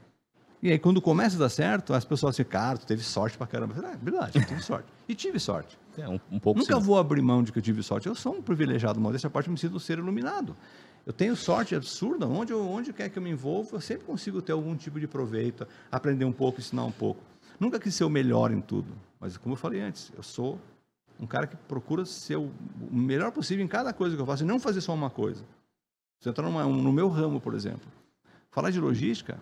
E aí, quando começa a dar certo, as pessoas dizem, cara, tu teve sorte pra caramba. É verdade, eu tive sorte. E tive sorte. É, um, um pouco Nunca sim. vou abrir mão de que eu tive sorte. Eu sou um privilegiado, mas dessa parte eu me sinto um ser iluminado. Eu tenho sorte absurda. Onde, eu, onde quer que eu me envolva, eu sempre consigo ter algum tipo de proveito, aprender um pouco, ensinar um pouco. Nunca quis ser o melhor em tudo. Mas, como eu falei antes, eu sou um cara que procura ser o o melhor possível em cada coisa que eu faço e não fazer só uma coisa. Você entra numa, um- no meu ramo, por exemplo. Falar de logística,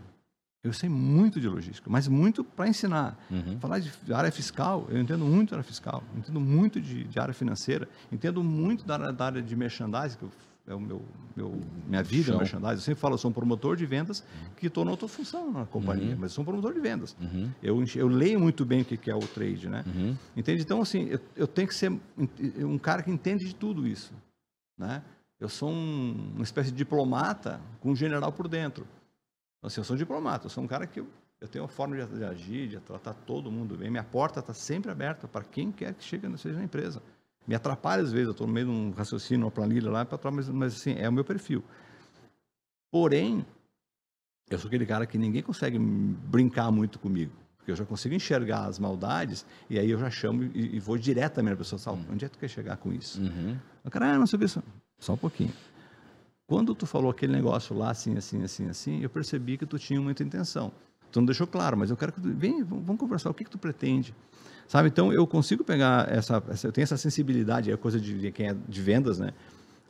eu sei muito de logística, mas muito para ensinar. Uhum. Falar de área fiscal, eu entendo muito da área fiscal, entendo muito de, de área financeira, entendo muito da, área- da área de merchandising, que eu- é o meu, meu minha vida, é merchandising. Eu sempre falo, eu sou um promotor de vendas que estou na outra função na companhia, mas eu sou um promotor de vendas. Uhum. Eu, eu leio muito bem o que que é o trade, né? Uhum. Entende? Então, assim, eu, eu tenho que ser um- um cara que entende de tudo isso, né? Eu sou um- uma espécie de diplomata com um general por dentro. Assim, eu sou um diplomata, eu sou um cara que eu, eu tenho uma forma de, de agir, de tratar todo mundo bem. Minha porta está sempre aberta para quem quer que chegue, seja na empresa. Me atrapalha às vezes, eu estou no meio de um raciocínio, uma planilha lá, mas, mas assim, é o meu perfil. Porém, eu sou aquele cara que ninguém consegue brincar muito comigo. Porque eu já consigo enxergar as maldades e aí eu já chamo e, e vou diretamente na pessoa. Sal, onde é que tu quer chegar com isso? Uhum. O cara, ah, não sei o que. Só, só um pouquinho. Quando tu falou aquele negócio lá, assim, assim, assim, assim, eu percebi que tu tinha muita intenção. Tu não deixou claro, mas eu quero que tu... Vem, vamos conversar. O que que tu pretende? Sabe? Então, eu consigo pegar essa... essa eu tenho essa sensibilidade, é coisa de, de quem é de vendas, né?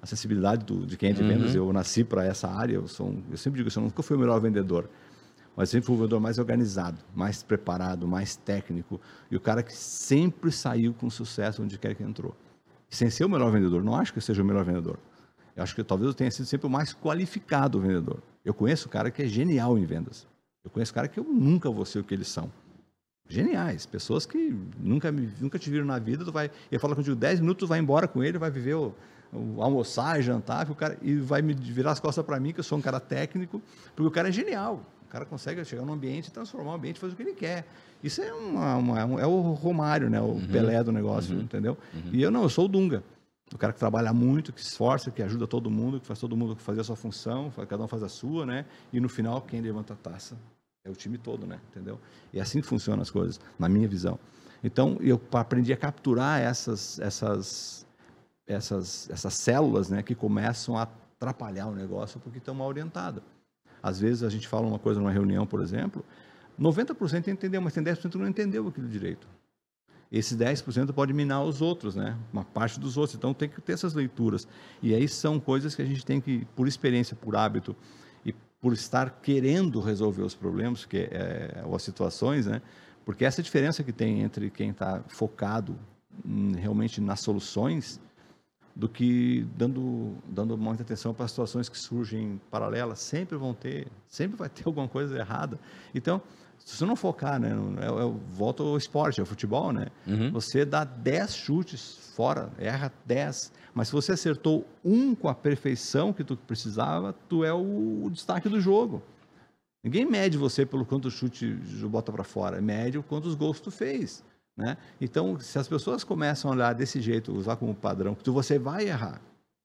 A sensibilidade do, de quem é de vendas. Eu nasci para essa área. Eu, sou um- eu sempre digo isso, eu nunca fui o melhor vendedor. Mas sempre fui o vendedor mais organizado, mais preparado, mais técnico. E o cara que sempre saiu com sucesso onde quer que entrou. Sem ser o melhor vendedor. Não acho que eu seja o melhor vendedor. Eu acho que talvez eu tenha sido sempre o mais qualificado vendedor. Eu conheço cara que é genial em vendas. Eu conheço cara que eu nunca vou ser o que eles são. Geniais, pessoas que nunca, nunca te viram na vida, tu vai, ele fala contigo 10 minutos, tu vai embora com ele, vai viver o, o almoçar, jantar, o cara, e vai me virar as costas para mim, que eu sou um cara técnico, porque o cara é genial. O cara consegue chegar num ambiente, transformar o ambiente, fazer o que ele quer. Isso é, uma, uma- é o Romário, né? o Pelé do negócio, entendeu? E eu não, eu sou o Dunga. O cara que trabalha muito, que se esforça, que ajuda todo mundo, que faz todo mundo fazer a sua função, cada um faz a sua, né? E no final, quem levanta a taça é o time todo, né? Entendeu? E é assim que funcionam as coisas, na minha visão. Então, eu aprendi a capturar essas, essas, essas, essas células, né? Que começam a atrapalhar o negócio porque estão mal orientadas. Às vezes a gente fala uma coisa numa reunião, por exemplo, 90% entendeu, mas tem 10% que não entendeu aquilo direito. Esses 10% pode minar os outros, né? Uma parte dos outros. Então tem que ter essas leituras. E aí são coisas que a gente tem que, por experiência, por hábito e por estar querendo resolver os problemas, que é, ou as situações, né? Porque essa diferença que tem entre quem está focado hum, realmente nas soluções do que dando, dando muita atenção para as situações que surgem paralelas, sempre vão ter, sempre vai ter alguma coisa errada. Então, se você não focar, né, eu, eu volto ao esporte, ao futebol, né? Uhum. Você dá 10 chutes fora, erra 10, mas se você acertou um com a perfeição que tu precisava, tu é o, o destaque do jogo. Ninguém mede você pelo quanto chute bota para fora, mede o quantos gols tu fez. Né? Então, se as pessoas começam a olhar desse jeito, usar como padrão, tu, você vai errar.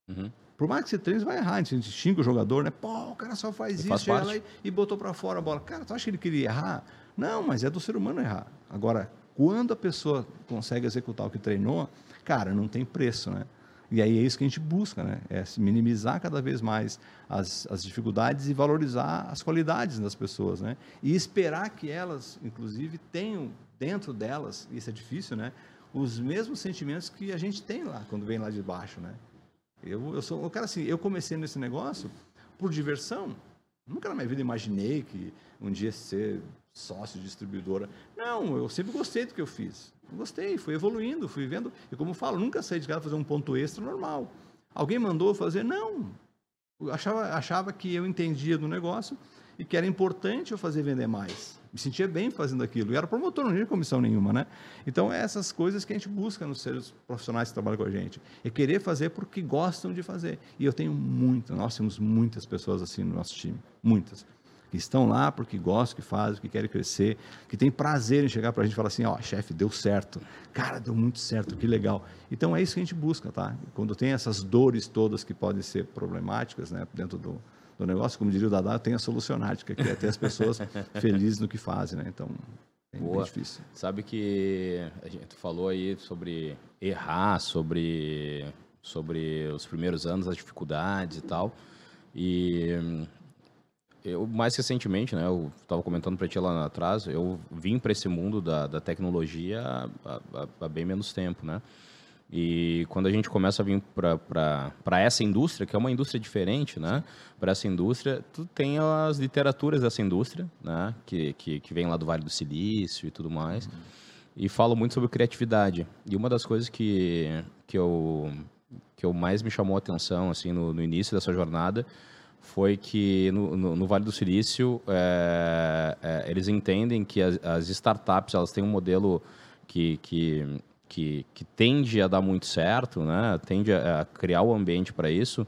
Uhum. Por mais que você treine, você vai errar. A gente xinga o jogador, né? Pô, o cara só faz isso, chega lá e, e botou para fora a bola. Cara, tu acha que ele queria errar? Não, mas é do ser humano errar. Agora, quando a pessoa consegue executar o que treinou, cara, não tem preço, né? E aí é isso que a gente busca, né? É minimizar cada vez mais as, as dificuldades e valorizar as qualidades das pessoas, né? E esperar que elas, inclusive, tenham dentro delas, isso é difícil, né? Os mesmos sentimentos que a gente tem lá, quando vem lá de baixo, né? Eu, eu sou, cara assim, eu comecei nesse negócio por diversão. Nunca na minha vida imaginei que um dia ser sócio distribuidora. Não, eu sempre gostei do que eu fiz. Gostei, fui evoluindo, fui vendo. E como eu falo, nunca saí de casa fazer um ponto extra normal. Alguém mandou fazer? Não. Eu achava, achava que eu entendia do negócio e que era importante eu fazer vender mais. Me sentia bem fazendo aquilo. E era promotor, não tinha comissão nenhuma, né? Então, é essas coisas que a gente busca nos seres profissionais que trabalham com a gente. É querer fazer porque gostam de fazer. E eu tenho muitas, nós temos muitas pessoas assim no nosso time. Muitas. que estão lá porque gostam, que fazem, que querem crescer, que têm prazer em chegar para a gente e falar assim, ó, chefe, deu certo. Cara, deu muito certo, que legal. Então é isso que a gente busca, tá? Quando tem essas dores todas que podem ser problemáticas, né, dentro do, do negócio, como diria o Dadá, tem a solucionática, que é ter as pessoas felizes no que fazem, né? Então, é Boa. difícil. Sabe que a gente falou aí sobre errar, sobre, sobre os primeiros anos, as dificuldades e tal. E eu, mais recentemente, né, eu estava comentando para ti lá atrás, eu vim para esse mundo da, da tecnologia há, há, há bem menos tempo, né? E quando a gente começa a vir para essa indústria, que é uma indústria diferente, né? Para essa indústria, tu tem as literaturas dessa indústria, né? Que, que, que vem lá do Vale do Silício e tudo mais. Uhum. E falo muito sobre criatividade. E uma das coisas que, que, eu, que eu mais me chamou a atenção, assim, no, no início dessa jornada, foi que no, no, no Vale do Silício, é, é, eles entendem que as, as startups, elas têm um modelo que, que que, que tende a dar muito certo, né? tende a, a criar o ambiente para isso,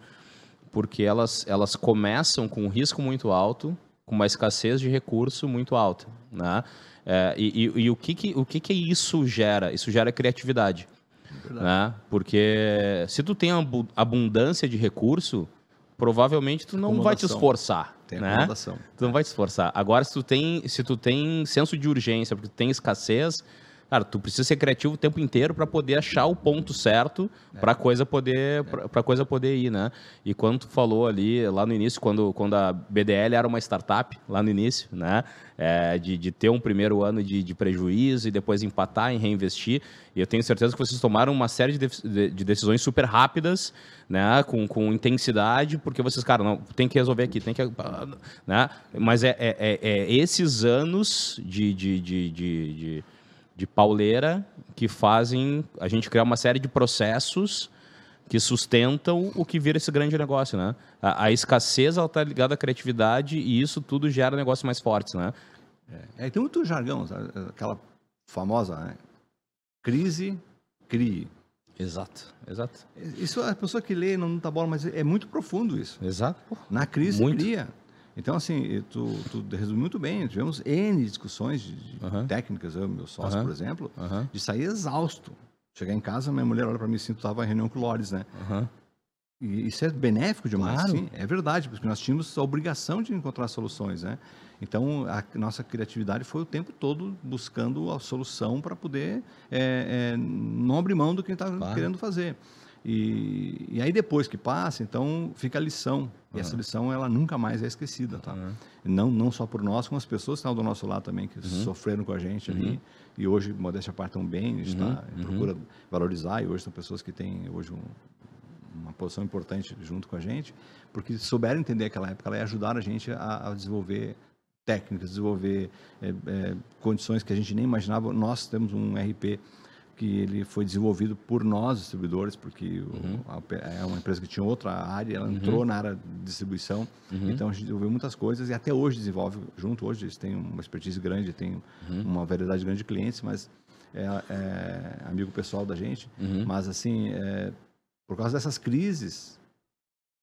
porque elas, elas começam com um risco muito alto, com uma escassez de recurso muito alta. Né? É, e, e, e, o, que, que, o que, que isso gera? Isso gera criatividade. Né? Porque se tu tem abundância de recurso, provavelmente tu não vai te esforçar. Tem né? Tu não vai te esforçar. Agora, se tu tem, se tu tem senso de urgência, porque tu tem escassez, Cara, tu precisa ser criativo o tempo inteiro para poder achar o ponto certo é. para coisa poder é. para coisa poder ir, né? E quando tu falou ali lá no início, quando, quando a BDL era uma startup lá no início, né? É, de, de ter um primeiro ano de, de prejuízo e depois empatar em reinvestir. E eu tenho certeza que vocês tomaram uma série de, de, de decisões super rápidas, né? Com, com intensidade, porque vocês, cara, não tem que resolver aqui, tem que, né? Mas é, é, é, é esses anos de, de, de, de de pauleira que fazem a gente criar uma série de processos que sustentam o que vira esse grande negócio, né? A, a escassez está ligada à criatividade e isso tudo gera negócios mais fortes, né? É, é tem muito jargão, sabe? aquela famosa né? crise, crie. Exato, exato. Isso a pessoa que lê não dá bola, mas é muito profundo isso. Exato. Na crise muito. cria. Então, assim, tu, tu resumiu muito bem. Tivemos N discussões de, de técnicas, eu, meu sócio, por exemplo, de sair exausto. Chegar em casa, minha mulher olha para mim assim, tu estava em reunião com o Lores, né? E isso é benéfico demais, claro. sim. É verdade, porque nós tínhamos a obrigação de encontrar soluções, né? Então, a nossa criatividade foi o tempo todo buscando a solução para poder é, é, não abrir mão do que a gente estava claro. querendo fazer. E, e aí depois que passa, então fica a lição. E uhum. essa lição ela nunca mais é esquecida, tá? Uhum. Não, não só por nós, como as pessoas que estão do nosso lado também, que uhum. sofreram com a gente ali. Uhum. E hoje, modéstia à parte, estão bem, a gente está. Uhum. procura valorizar. E hoje são pessoas que têm hoje um, uma posição importante junto com a gente, porque souberam entender aquela época e ajudaram a gente a, a desenvolver técnicas, desenvolver é, é, condições que a gente nem imaginava. Nós temos um RP que ele foi desenvolvido por nós, distribuidores, porque uhum. é uma empresa que tinha outra área, ela uhum. entrou na área de distribuição, uhum. então a gente desenvolveu muitas coisas e até hoje desenvolve junto. Hoje eles têm uma expertise grande, têm uhum. uma variedade grande de clientes, mas é, é amigo pessoal da gente. Uhum. Mas, assim, é, por causa dessas crises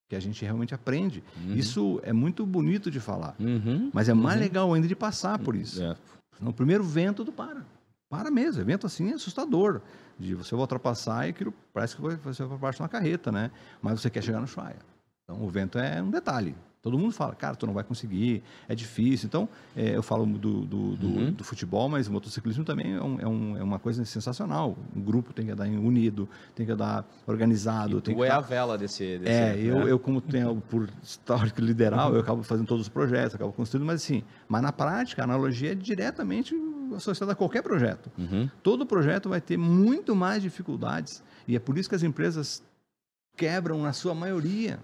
que a gente realmente aprende. Uhum. Isso é muito bonito de falar, mas é mais legal ainda de passar por isso. É. No primeiro vento, tu para para mesmo. Evento assim é assustador. De você ultrapassar e aquilo parece que você vai para baixo de uma carreta, né? Mas você quer chegar no Ushuaia. Então o vento é um detalhe. Todo mundo fala, cara, tu não vai conseguir, é difícil. Então, é, eu falo do, do, do, uhum. do, futebol, mas o motociclismo também é, um, é, um, é, uma coisa sensacional. Um grupo tem que andar unido, tem que andar organizado. E tem tu que é a vela desse... desse é, eu, né? eu como tenho por histórico liderar, eu acabo fazendo todos os projetos, acabo construindo, mas assim, mas na prática, a analogia é diretamente associada a qualquer projeto. Uhum. Todo projeto vai ter muito mais dificuldades e é por isso que as empresas quebram na sua maioria.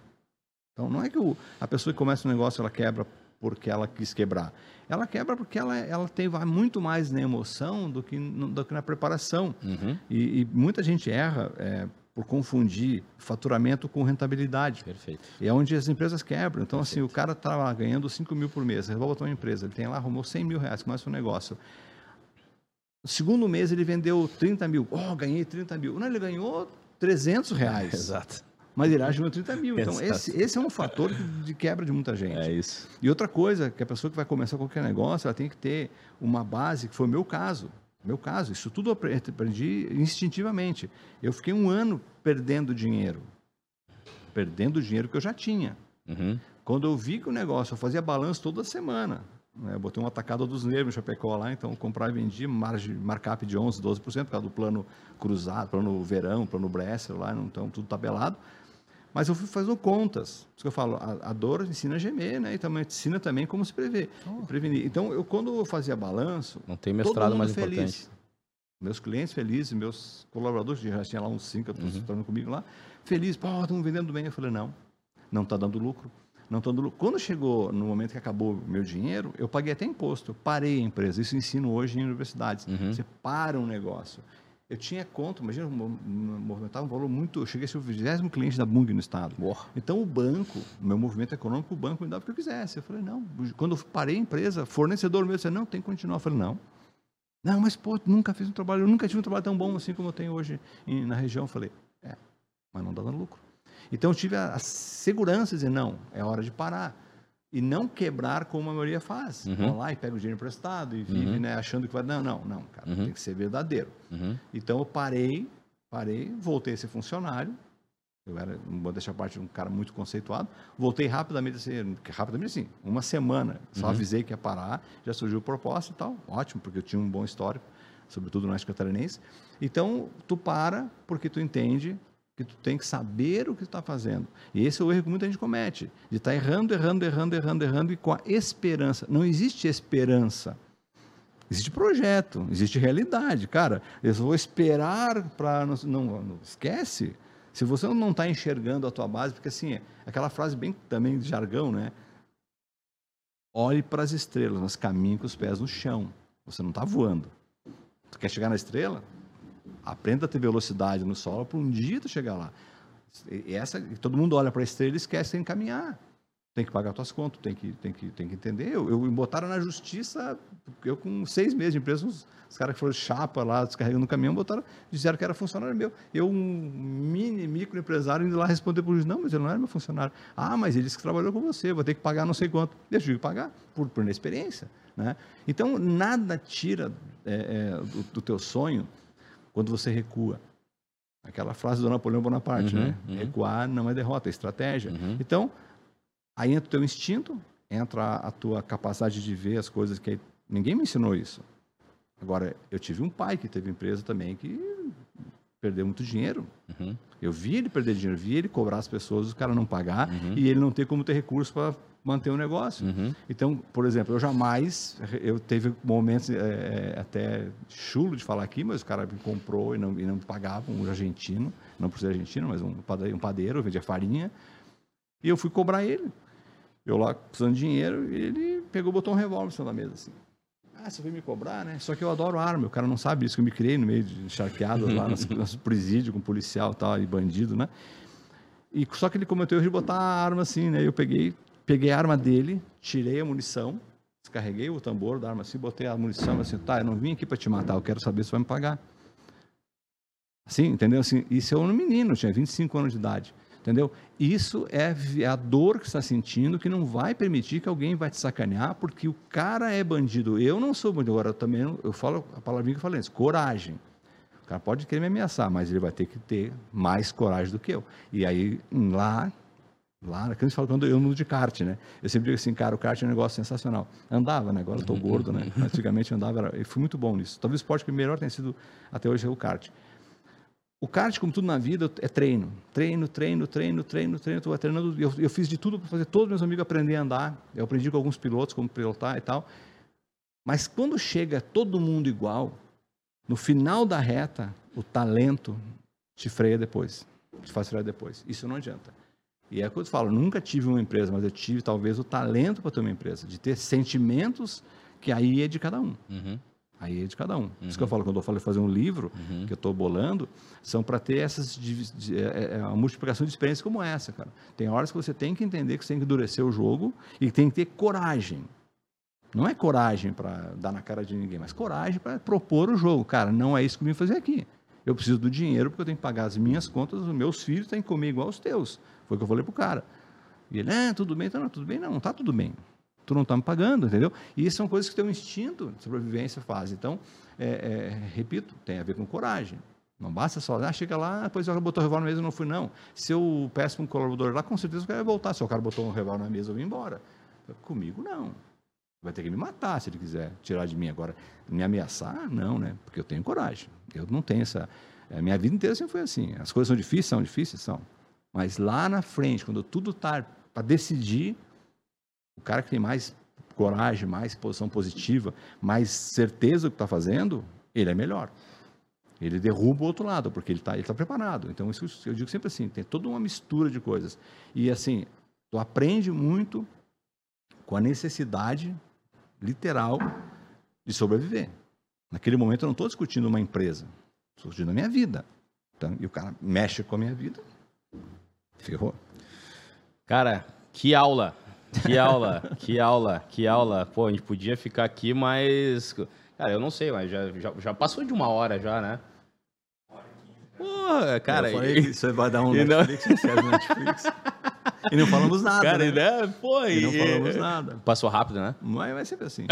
Então não é que o, a pessoa que começa um negócio ela quebra porque ela quis quebrar. Ela quebra porque ela, ela tem vai muito mais na emoção do que, do que na preparação. Uhum. E, e, muita gente erra é, por confundir faturamento com rentabilidade. Perfeito. E é onde as empresas quebram. Então, Perfeito. assim, o cara está lá ganhando 5 mil por mês, resolve uma empresa, ele tem lá, arrumou 100 mil reais, começa um negócio. No segundo mês ele vendeu 30 mil. Oh, ganhei 30 mil. Não, ele ganhou 300 reais. Exato. Mas ele acha 30 mil. Então, esse, esse é um fator de quebra de muita gente. É isso. E outra coisa, que a pessoa que vai começar qualquer negócio, ela tem que ter uma base, que foi o meu caso. Meu caso, isso tudo aprendi instintivamente. Eu fiquei um ano perdendo dinheiro. Perdendo o dinheiro que eu já tinha. Uhum. Quando eu vi que o negócio, eu fazia balanço toda semana. né? Eu botei uma atacada dos nervos em Chapecó lá, então eu comprava e vendia, margem, markup de 11%, 12%, por causa do plano cruzado, plano verão, plano Bresser lá, então tudo tabelado. Mas eu fui fazendo contas. Por isso que eu falo, a, a dor ensina a gemer, né? E também ensina também como se prever, prevenir. Então, eu, quando eu fazia balanço, Não tem todo mestrado mundo mais feliz. importante. Meus clientes felizes, meus colaboradores, já tinha lá uns cinco Uhum. estão comigo lá, felizes, pô, estamos vendendo bem. Eu falei, não, não está dando lucro. Não está dando lucro. Quando chegou no momento que acabou o meu dinheiro, eu paguei até imposto, eu parei a empresa. Isso eu ensino hoje em universidades. Uhum. Você para um negócio. Eu tinha conta, imagina, mo- mo- movimentava um valor muito. Eu cheguei a ser o vigésimo cliente da Bung no estado. Porra. Então o banco, o meu movimento econômico, o banco me dava o que eu quisesse. Eu falei, não. Quando eu parei a empresa, fornecedor meu disse, não, tem que continuar. Eu falei, não. Não, mas pô, nunca fiz um trabalho, eu nunca tive um trabalho tão bom assim como eu tenho hoje em- na região. Eu falei, é, mas não dá dando lucro. Então eu tive a, a segurança de dizer, não, é hora de parar. E não quebrar como a maioria faz. Uhum. Vão lá e pega o dinheiro emprestado e vive Uhum. né, achando que vai. Não, não, não, cara, Uhum. tem que ser verdadeiro. Uhum. Então eu parei, parei, voltei a ser funcionário. Eu era, vou deixar parte de um cara muito conceituado. Voltei rapidamente, assim, rapidamente assim, uma semana. Só Uhum. avisei que ia parar, já surgiu o propósito e tal. Ótimo, porque eu tinha um bom histórico, sobretudo no Oeste Catarinense. Então, tu para porque tu entende que tu tem que saber o que tu está fazendo. E esse é o erro que muita gente comete, de estar errando, errando, errando, errando, errando, e com a esperança. Não existe esperança. Existe projeto, existe realidade. Cara, eu vou esperar para. Não, não, esquece. Se você não está enxergando a tua base, porque assim, aquela frase bem também de jargão, né? Olhe para as estrelas, mas caminhe com os pés no chão. Você não está voando. Tu quer chegar na estrela? Aprenda a ter velocidade no solo para um dia tu chegar lá. E essa, todo mundo olha para a estrela e esquece de caminhar. Tem que pagar tuas contas, tem que, tem que, tem que entender. Eu, eu me botaram na justiça, eu com seis meses de empresa, os, os caras que foram chapa lá, descarregando o caminhão, botaram, disseram que era funcionário meu. Eu, um mini microempresário, indo lá responder para o juiz, não, mas ele não era meu funcionário. Ah, mas ele disse que trabalhou com você, vou ter que pagar não sei quanto. Eu tive que pagar, por, por inexperiência. Né? Então, nada tira é, é, do, do teu sonho quando você recua. Aquela frase do Napoleão Bonaparte, Uhum, né? uhum. Recuar não é derrota, é estratégia. Uhum. Então, aí entra o teu instinto, entra a tua capacidade de ver as coisas que ninguém me ensinou isso. Agora, eu tive um pai que teve empresa também que perdeu muito dinheiro. Uhum. Eu vi ele perder dinheiro, vi ele cobrar as pessoas, o cara não pagar Uhum. e ele não ter como ter recurso para manter o negócio. Uhum. Então, por exemplo, eu jamais, eu teve momentos é, até chulo de falar aqui, mas o cara me comprou e não, e não pagava, um argentino, não por ser argentino, mas um padeiro, um padeiro vendia farinha, e eu fui cobrar ele. Eu lá precisando de dinheiro, ele pegou, botou um revólver em cima da mesa, assim. Ah, você veio me cobrar, né? Só que eu adoro arma, o cara não sabe isso, que eu me criei no meio de charqueadas lá, nos presídios com policial tal, e bandido, né? E só que ele cometeu erro de botar a arma assim, né? Eu peguei, peguei a arma dele, tirei a munição, descarreguei o tambor da arma assim, botei a munição assim, tá, eu não vim aqui para te matar, eu quero saber se vai me pagar. Assim, entendeu? Assim, isso é um menino, tinha 25 anos de idade, entendeu? Isso é a dor que você está sentindo que não vai permitir que alguém vai te sacanear, porque o cara é bandido. Eu não sou bandido, agora eu também, não- eu falo a palavrinha que eu falei antes, coragem. O cara pode querer me ameaçar, mas ele vai ter que ter mais coragem do que eu. E aí, lá, lá, quando fala quando eu ando de kart, né? Eu sempre digo assim, cara, o kart é um negócio sensacional. Andava, né? Agora eu tô gordo, né? Antigamente andava, era, eu fui muito bom nisso. Talvez o esporte que melhor tenha sido até hoje é o kart. O kart, como tudo na vida, é treino. Treino, treino, treino, treino, treino. Vai treinando. Eu, eu fiz de tudo para fazer todos meus amigos aprender a andar. Eu aprendi com alguns pilotos como pilotar e tal. Mas quando chega todo mundo igual, no final da reta, o talento te freia depois, te faz frear depois. Isso não adianta. E é o que eu te falo, nunca tive uma empresa, mas eu tive talvez o talento para ter uma empresa, de ter sentimentos que aí é de cada um. Uhum. Aí é de cada um. Isso que eu falo, quando eu falo de fazer um livro, Uhum. que eu estou bolando, são para ter essas de- é, é, uma multiplicação de experiências como essa, cara. Tem horas que você tem que entender que você tem que endurecer o jogo e tem que ter coragem. Não é coragem para dar na cara de ninguém, mas coragem para propor o jogo. Cara, não é isso que eu vim fazer aqui. Eu preciso do dinheiro porque eu tenho que pagar as minhas contas, os meus filhos têm que comer igual os teus. Foi o que eu falei pro cara. E ele, ah, tudo bem, então, não, tudo bem, não, não tá tudo bem. Tu não tá me pagando, entendeu? E são coisas que teu instinto de sobrevivência faz. Então, é, é, repito, tem a ver com coragem. Não basta só, ah, chega lá, depois o cara botou o revólver na mesa e não fui, não. Se eu peço um colaborador lá, com certeza o cara vai voltar. Se o cara botou um revólver na mesa, eu vou embora. Comigo, não. Vai ter que me matar se ele quiser tirar de mim agora. Me ameaçar, não, né? Porque eu tenho coragem. Eu não tenho essa. A minha vida inteira sempre foi assim. As coisas são difíceis, são difíceis, são. Mas lá na frente, quando tudo está para decidir, o cara que tem mais coragem, mais posição positiva, mais certeza do que está fazendo, ele é melhor. Ele derruba o outro lado, porque ele está ele tá preparado. Então, isso eu digo sempre assim, tem toda uma mistura de coisas. E assim, tu aprende muito com a necessidade literal de sobreviver. Naquele momento eu não estou discutindo uma empresa, estou discutindo a minha vida. Então, e o cara mexe com a minha vida, ferrou. Cara, que aula! Que aula, que aula, que aula. Pô, a gente podia ficar aqui, mas. Cara, eu não sei, mas já, já, já passou de uma hora já, né? Porra, cara. Eu falei, isso vai dar um Netflix, não... Netflix. E não falamos nada. Cara, né? né? Pô, e, não falamos nada. Passou rápido, né? Mas vai sempre assim.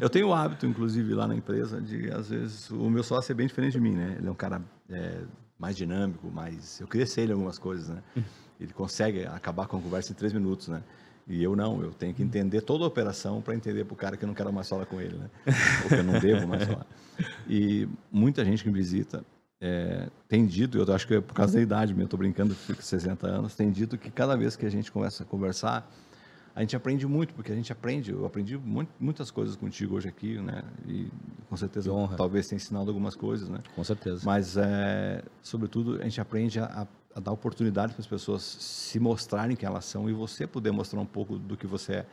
eu tenho o hábito, inclusive, lá na empresa, de às vezes o meu sócio é bem diferente de mim, né? Ele é um cara é, mais dinâmico, mais. Eu cresci ele em algumas coisas, né? Ele consegue acabar com a conversa em três minutos, né? E eu não, eu tenho que entender toda a operação para entender para o cara que eu não quero mais falar com ele, né? Ou que eu não devo mais falar. E muita gente que me visita é, tem dito, eu acho que é por causa da idade mesmo, estou brincando, fico 60 anos, tem dito que cada vez que a gente começa a conversar, a gente aprende muito, porque a gente aprende, eu aprendi muito, muitas coisas contigo hoje aqui, né? E com certeza talvez tenha ensinado algumas coisas, né? Com certeza. Mas, é, sobretudo, a gente aprende a, a dar oportunidade para as pessoas se mostrarem quem elas são e você poder mostrar um pouco do que você é.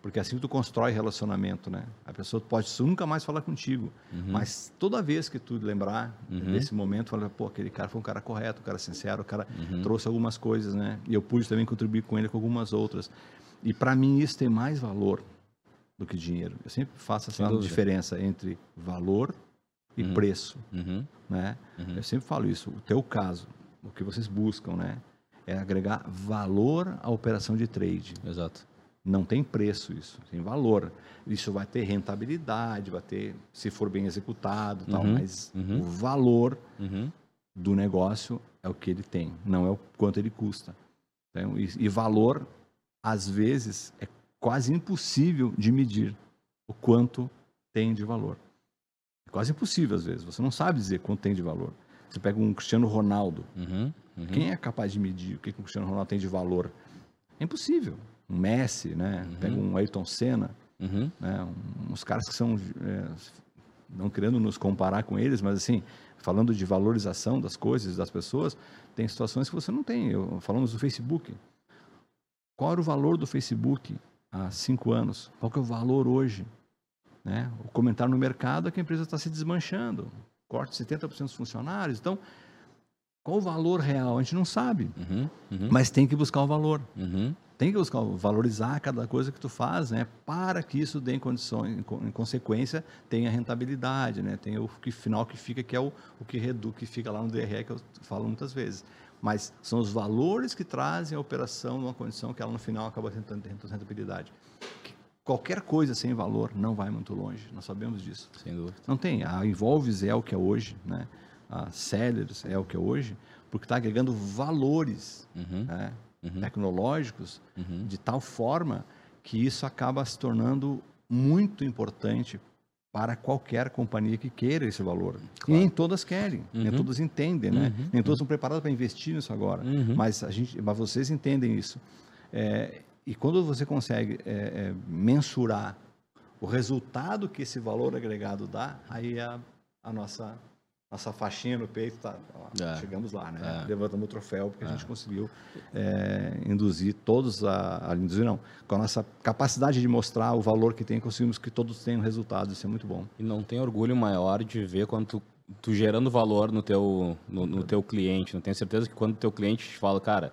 Porque assim tu constrói relacionamento, né? A pessoa pode nunca mais falar contigo, uhum. mas toda vez que tu lembrar uhum. desse momento, fala, pô, aquele cara foi um cara correto, um cara sincero, o cara uhum. trouxe algumas coisas, né? E eu pude também contribuir com ele com algumas outras. E para mim isso tem mais valor do que dinheiro. Eu sempre faço essa diferença entre valor e uhum. preço, uhum. né? Uhum. Eu sempre falo isso. O teu caso, o que vocês buscam, né? É agregar valor à operação de trade. Exato. Não tem preço isso, tem valor. Isso vai ter rentabilidade, vai ter, se for bem executado, tal, uhum, mas uhum. o valor uhum. do negócio é o que ele tem, não é o quanto ele custa. Então, e, e valor, às vezes, é quase impossível de medir o quanto tem de valor. É quase impossível, às vezes. Você não sabe dizer quanto tem de valor. Você pega um Cristiano Ronaldo. Uhum, uhum. Quem é capaz de medir o que, que um Cristiano Ronaldo tem de valor? É impossível um Messi, né? Uhum. Pega um Ayrton Senna, uhum. né? uns caras que são, é, não querendo nos comparar com eles, mas assim, falando de valorização das coisas, das pessoas, tem situações que você não tem. Eu, falamos do Facebook. Qual era o valor do Facebook há cinco anos? Qual que é o valor hoje? Né? O comentário no mercado é que a empresa está se desmanchando. Corte 70% dos funcionários. Então, qual o valor real? A gente não sabe. Uhum, uhum. Mas tem que buscar o valor. Uhum tem que buscar valorizar cada coisa que tu faz, né, para que isso dê em condições, em consequência, tenha rentabilidade, né, tem o que final que fica que é o, o que reduz, que fica lá no DRE que eu falo muitas vezes. Mas são os valores que trazem a operação numa condição que ela no final acaba tendo rentabilidade. Qualquer coisa sem valor não vai muito longe, nós sabemos disso. Sem dúvida. Não tem. A Involves é o que é hoje, né? A Sellers é o que é hoje, porque está agregando valores. Uhum. Né? uhum. tecnológicos uhum. de tal forma que isso acaba se tornando muito importante para qualquer companhia que queira esse valor. Claro. Nem todas querem, uhum. nem todas entendem, né? Uhum. Nem todas estão preparadas para investir nisso agora. Uhum. Mas a gente, mas vocês entendem isso. É, e quando você consegue é, é, mensurar o resultado que esse valor agregado dá, aí a, a nossa nossa faixinha no peito, tá, ó, é. chegamos lá, né? É. Levantamos o troféu porque a gente é. conseguiu é, induzir todos a, a, induzir não, com a nossa capacidade de mostrar o valor que tem, conseguimos que todos tenham resultados, isso é muito bom. E não tem orgulho maior de ver quando tu, tu gerando valor no teu, no, no teu cliente, não tenho certeza que quando o teu cliente te fala, cara,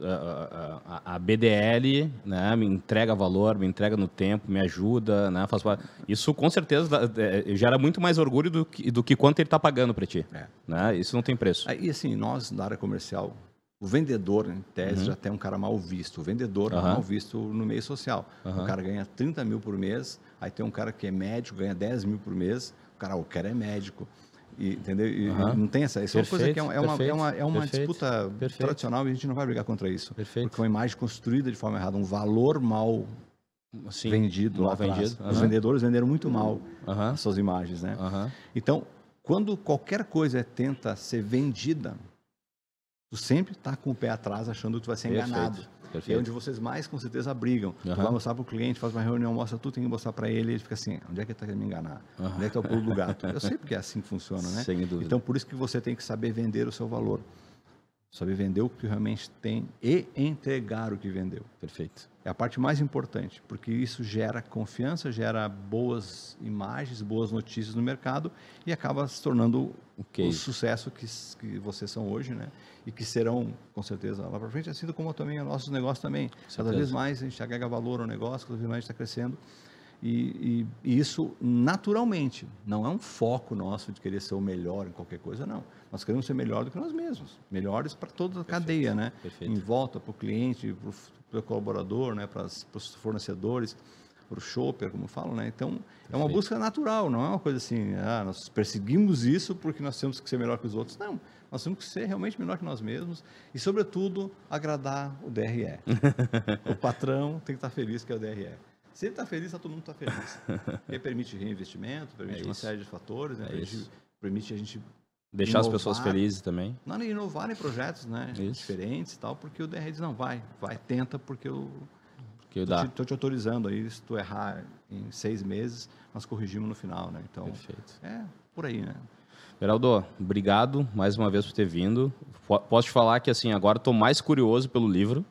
a, a, a, BDL né, me entrega valor, me entrega no tempo, me ajuda, né, faz Isso com certeza é, gera muito mais orgulho do que, do que quanto ele está pagando para ti. É. Né? Isso não tem preço. E assim, nós na área comercial, o vendedor, em tese, uhum. já tem um cara mal visto. O vendedor uhum. é mal visto no meio social. Uhum. O cara ganha 30 mil por mês, aí tem um cara que é médico, ganha 10 mil por mês, o cara, o cara é médico. E, entendeu? E, uhum. Não tem essa. Perfeito, é uma coisa que é, uma, perfeito, é uma, é uma perfeito, disputa tradicional e a gente não vai brigar contra isso. Perfeito. Porque é uma imagem construída de forma errada, um valor mal Sim, vendido mal lá vendido. Uhum. Os vendedores venderam muito mal uhum. as suas imagens, né? Então, quando qualquer coisa tenta ser vendida, tu sempre está com o pé atrás achando que tu vai ser enganado. Perfeito. É onde vocês mais, com certeza, brigam. Uhum. Tu vai mostrar para o cliente, faz uma reunião, mostra tudo, tem que mostrar para ele, ele fica assim, onde é que ele está querendo me enganar? Uhum. Onde é que está o pulo do gato? Eu sei porque é assim que funciona, né? Sem dúvida. Então, por isso que você tem que saber vender o seu valor. Saber vender o que realmente tem e entregar o que vendeu. Perfeito. É a parte mais importante, porque isso gera confiança, gera boas imagens, boas notícias no mercado e acaba se tornando okay. o sucesso que, que vocês são hoje, né? E que serão, com certeza, lá para frente, assim como também o nosso negócio também. Cada vez mais a gente agrega valor ao negócio, cada vez mais a gente está crescendo. E, e, e, isso naturalmente, não é um foco nosso de querer ser o melhor em qualquer coisa, não. Nós queremos ser melhor do que nós mesmos, melhores para toda a Perfeito. cadeia, né? Perfeito. Em volta, para o cliente, para o colaborador, né? para os fornecedores, para o shopper, como falam, né? Então, Perfeito. é uma busca natural, não é uma coisa assim, ah, nós perseguimos isso porque nós temos que ser melhor que os outros. Não, nós temos que ser realmente melhor que nós mesmos e, sobretudo, agradar o DRE. o patrão tem que estar feliz que é o DRE. Se ele está feliz, tá todo mundo está feliz. Ele permite reinvestimento, permite é uma série de fatores, né? é permite, permite, a gente deixar inovar, as pessoas felizes também. Não, inovar em projetos, né? Isso. Diferentes e tal, porque o DR diz não vai, vai, tenta, porque eu estou te, te, autorizando aí, se tu errar em seis meses, nós corrigimos no final, né? Então, Perfeito. é por aí, né? Geraldo, obrigado mais uma vez por ter vindo. Posso te falar que assim agora estou mais curioso pelo livro.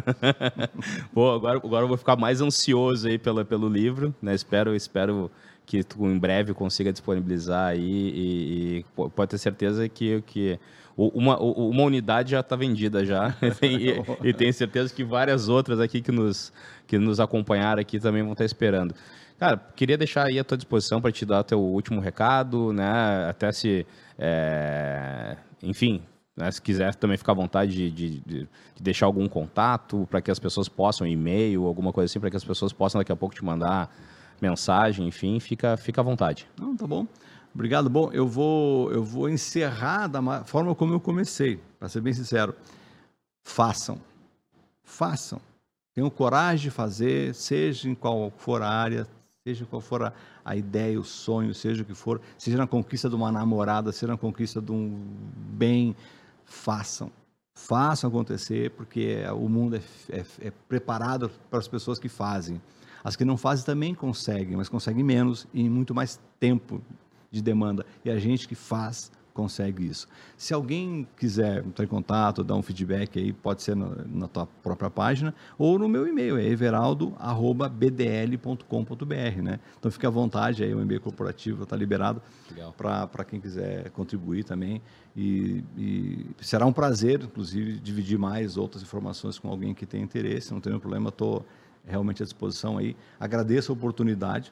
Pô, agora, agora eu vou ficar mais ansioso aí pelo, pelo livro, né? Espero, espero que tu em breve consiga disponibilizar aí e, e pode ter certeza que, que uma, uma unidade já está vendida já e, e tenho certeza que várias outras aqui que nos, que nos acompanharam aqui também vão estar esperando. Cara, queria deixar aí à tua disposição para te dar o teu último recado, né? Até se, é... enfim, né? Se quiser também ficar à vontade de, de, de deixar algum contato para que as pessoas possam, e-mail, alguma coisa assim, para que as pessoas possam daqui a pouco te mandar mensagem, enfim, fica, fica à vontade. Não, tá bom. Obrigado. Bom, eu vou, eu vou encerrar da forma como eu comecei, para ser bem sincero. Façam. Façam. Tenham coragem de fazer, seja em qual for a área, seja qual for a, a ideia, o sonho, seja o que for, seja na conquista de uma namorada, seja na conquista de um bem, façam. Façam acontecer, porque o mundo é, é, é preparado para as pessoas que fazem. As que não fazem também conseguem, mas conseguem menos e em muito mais tempo de demanda. E a gente que faz consegue isso. Se alguém quiser entrar em contato, dar um feedback aí, pode ser na, na tua própria página ou no meu e-mail, é everaldo@bdl.com.br, né? Então fique à vontade aí, o e-mail corporativo está liberado para quem quiser contribuir também e, e, será um prazer, inclusive, dividir mais outras informações com alguém que tem interesse. Não tem nenhum problema, estou realmente à disposição aí. Agradeço a oportunidade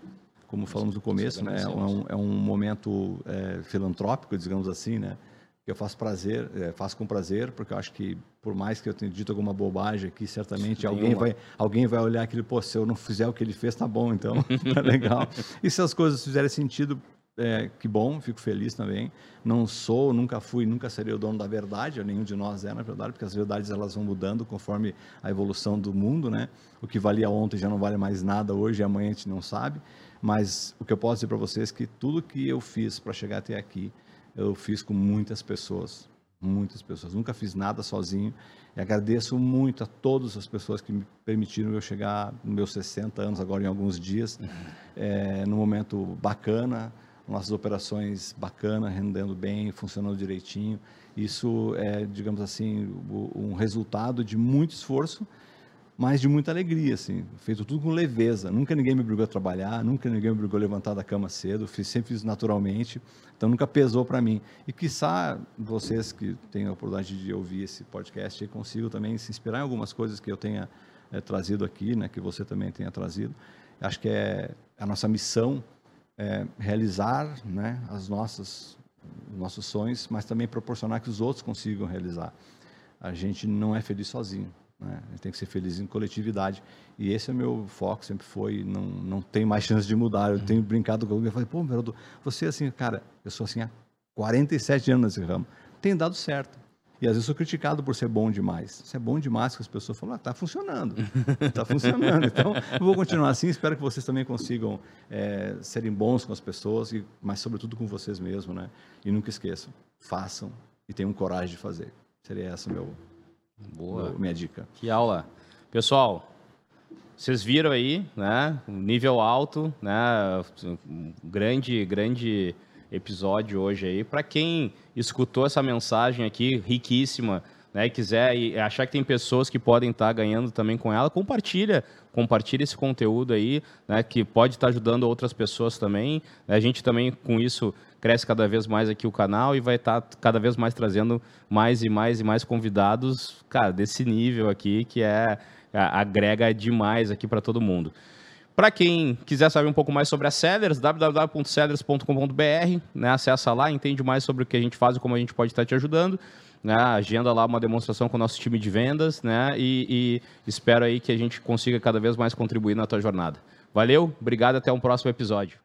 como falamos no começo, né? É um, é um momento é, filantrópico, digamos assim, né? Que eu faço prazer, é, faço com prazer, porque eu acho que por mais que eu tenha dito alguma bobagem aqui, certamente alguém vai, alguém vai olhar aquilo, pô, se eu não fizer o que ele fez, tá bom, então, tá legal. E se as coisas fizerem sentido, é, que bom, fico feliz também. Não sou, nunca fui, nunca serei o dono da verdade, nenhum de nós é, na verdade, porque as verdades elas vão mudando conforme a evolução do mundo, né? O que valia ontem já não vale mais nada hoje amanhã a gente não sabe. Mas o que eu posso dizer para vocês é que tudo que eu fiz para chegar até aqui, eu fiz com muitas pessoas, muitas pessoas. Nunca fiz nada sozinho. E agradeço muito a todas as pessoas que me permitiram eu chegar nos meus 60 anos, agora em alguns dias, uhum. é, num momento bacana, nossas operações bacana, rendendo bem, funcionando direitinho. Isso é, digamos assim, um resultado de muito esforço, mas de muita alegria, assim, feito tudo com leveza. Nunca ninguém me obrigou a trabalhar, nunca ninguém me obrigou a levantar da cama cedo, fiz, sempre fiz naturalmente, então nunca pesou para mim. E quiçá vocês que têm a oportunidade de ouvir esse podcast consigam também se inspirar em algumas coisas que eu tenha é, trazido aqui, né, que você também tenha trazido. Acho que é a nossa missão é realizar né, as nossas nossos sonhos, mas também proporcionar que os outros consigam realizar. A gente não é feliz sozinho. Né? A gente tem que ser feliz em coletividade. E esse é meu foco, sempre foi. Não, não tem mais chance de mudar. Eu tenho brincado com alguém e falei, pô, Geraldo, você assim, cara, eu sou assim há 47 anos nesse ramo. Tem dado certo. E às vezes sou criticado por ser bom demais. Isso é bom demais que as pessoas falam, ah, tá funcionando. tá funcionando. Então, vou continuar assim. Espero que vocês também consigam é, serem bons com as pessoas, e, mas sobretudo com vocês mesmos, né? E nunca esqueçam, façam e tenham coragem de fazer. Seria essa meu, Boa. Minha dica. Que aula. Pessoal, vocês viram aí, né? Um nível alto, né? Um grande, grande episódio hoje aí. Para quem escutou essa mensagem aqui, riquíssima, né, e quiser e achar que tem pessoas que podem estar tá ganhando também com ela, compartilha, compartilha esse conteúdo aí, né, que pode estar tá ajudando outras pessoas também. A gente também com isso cresce cada vez mais aqui o canal e vai estar tá cada vez mais trazendo mais e mais e mais convidados, cara, desse nível aqui que é agrega demais aqui para todo mundo. Para quem quiser saber um pouco mais sobre a Sellers, www.sellers.com.br, né? Acessa lá, entende mais sobre o que a gente faz e como a gente pode estar te ajudando. Né? Agenda lá uma demonstração com o nosso time de vendas, né? E, e espero aí que a gente consiga cada vez mais contribuir na tua jornada. Valeu, obrigado, até um próximo episódio.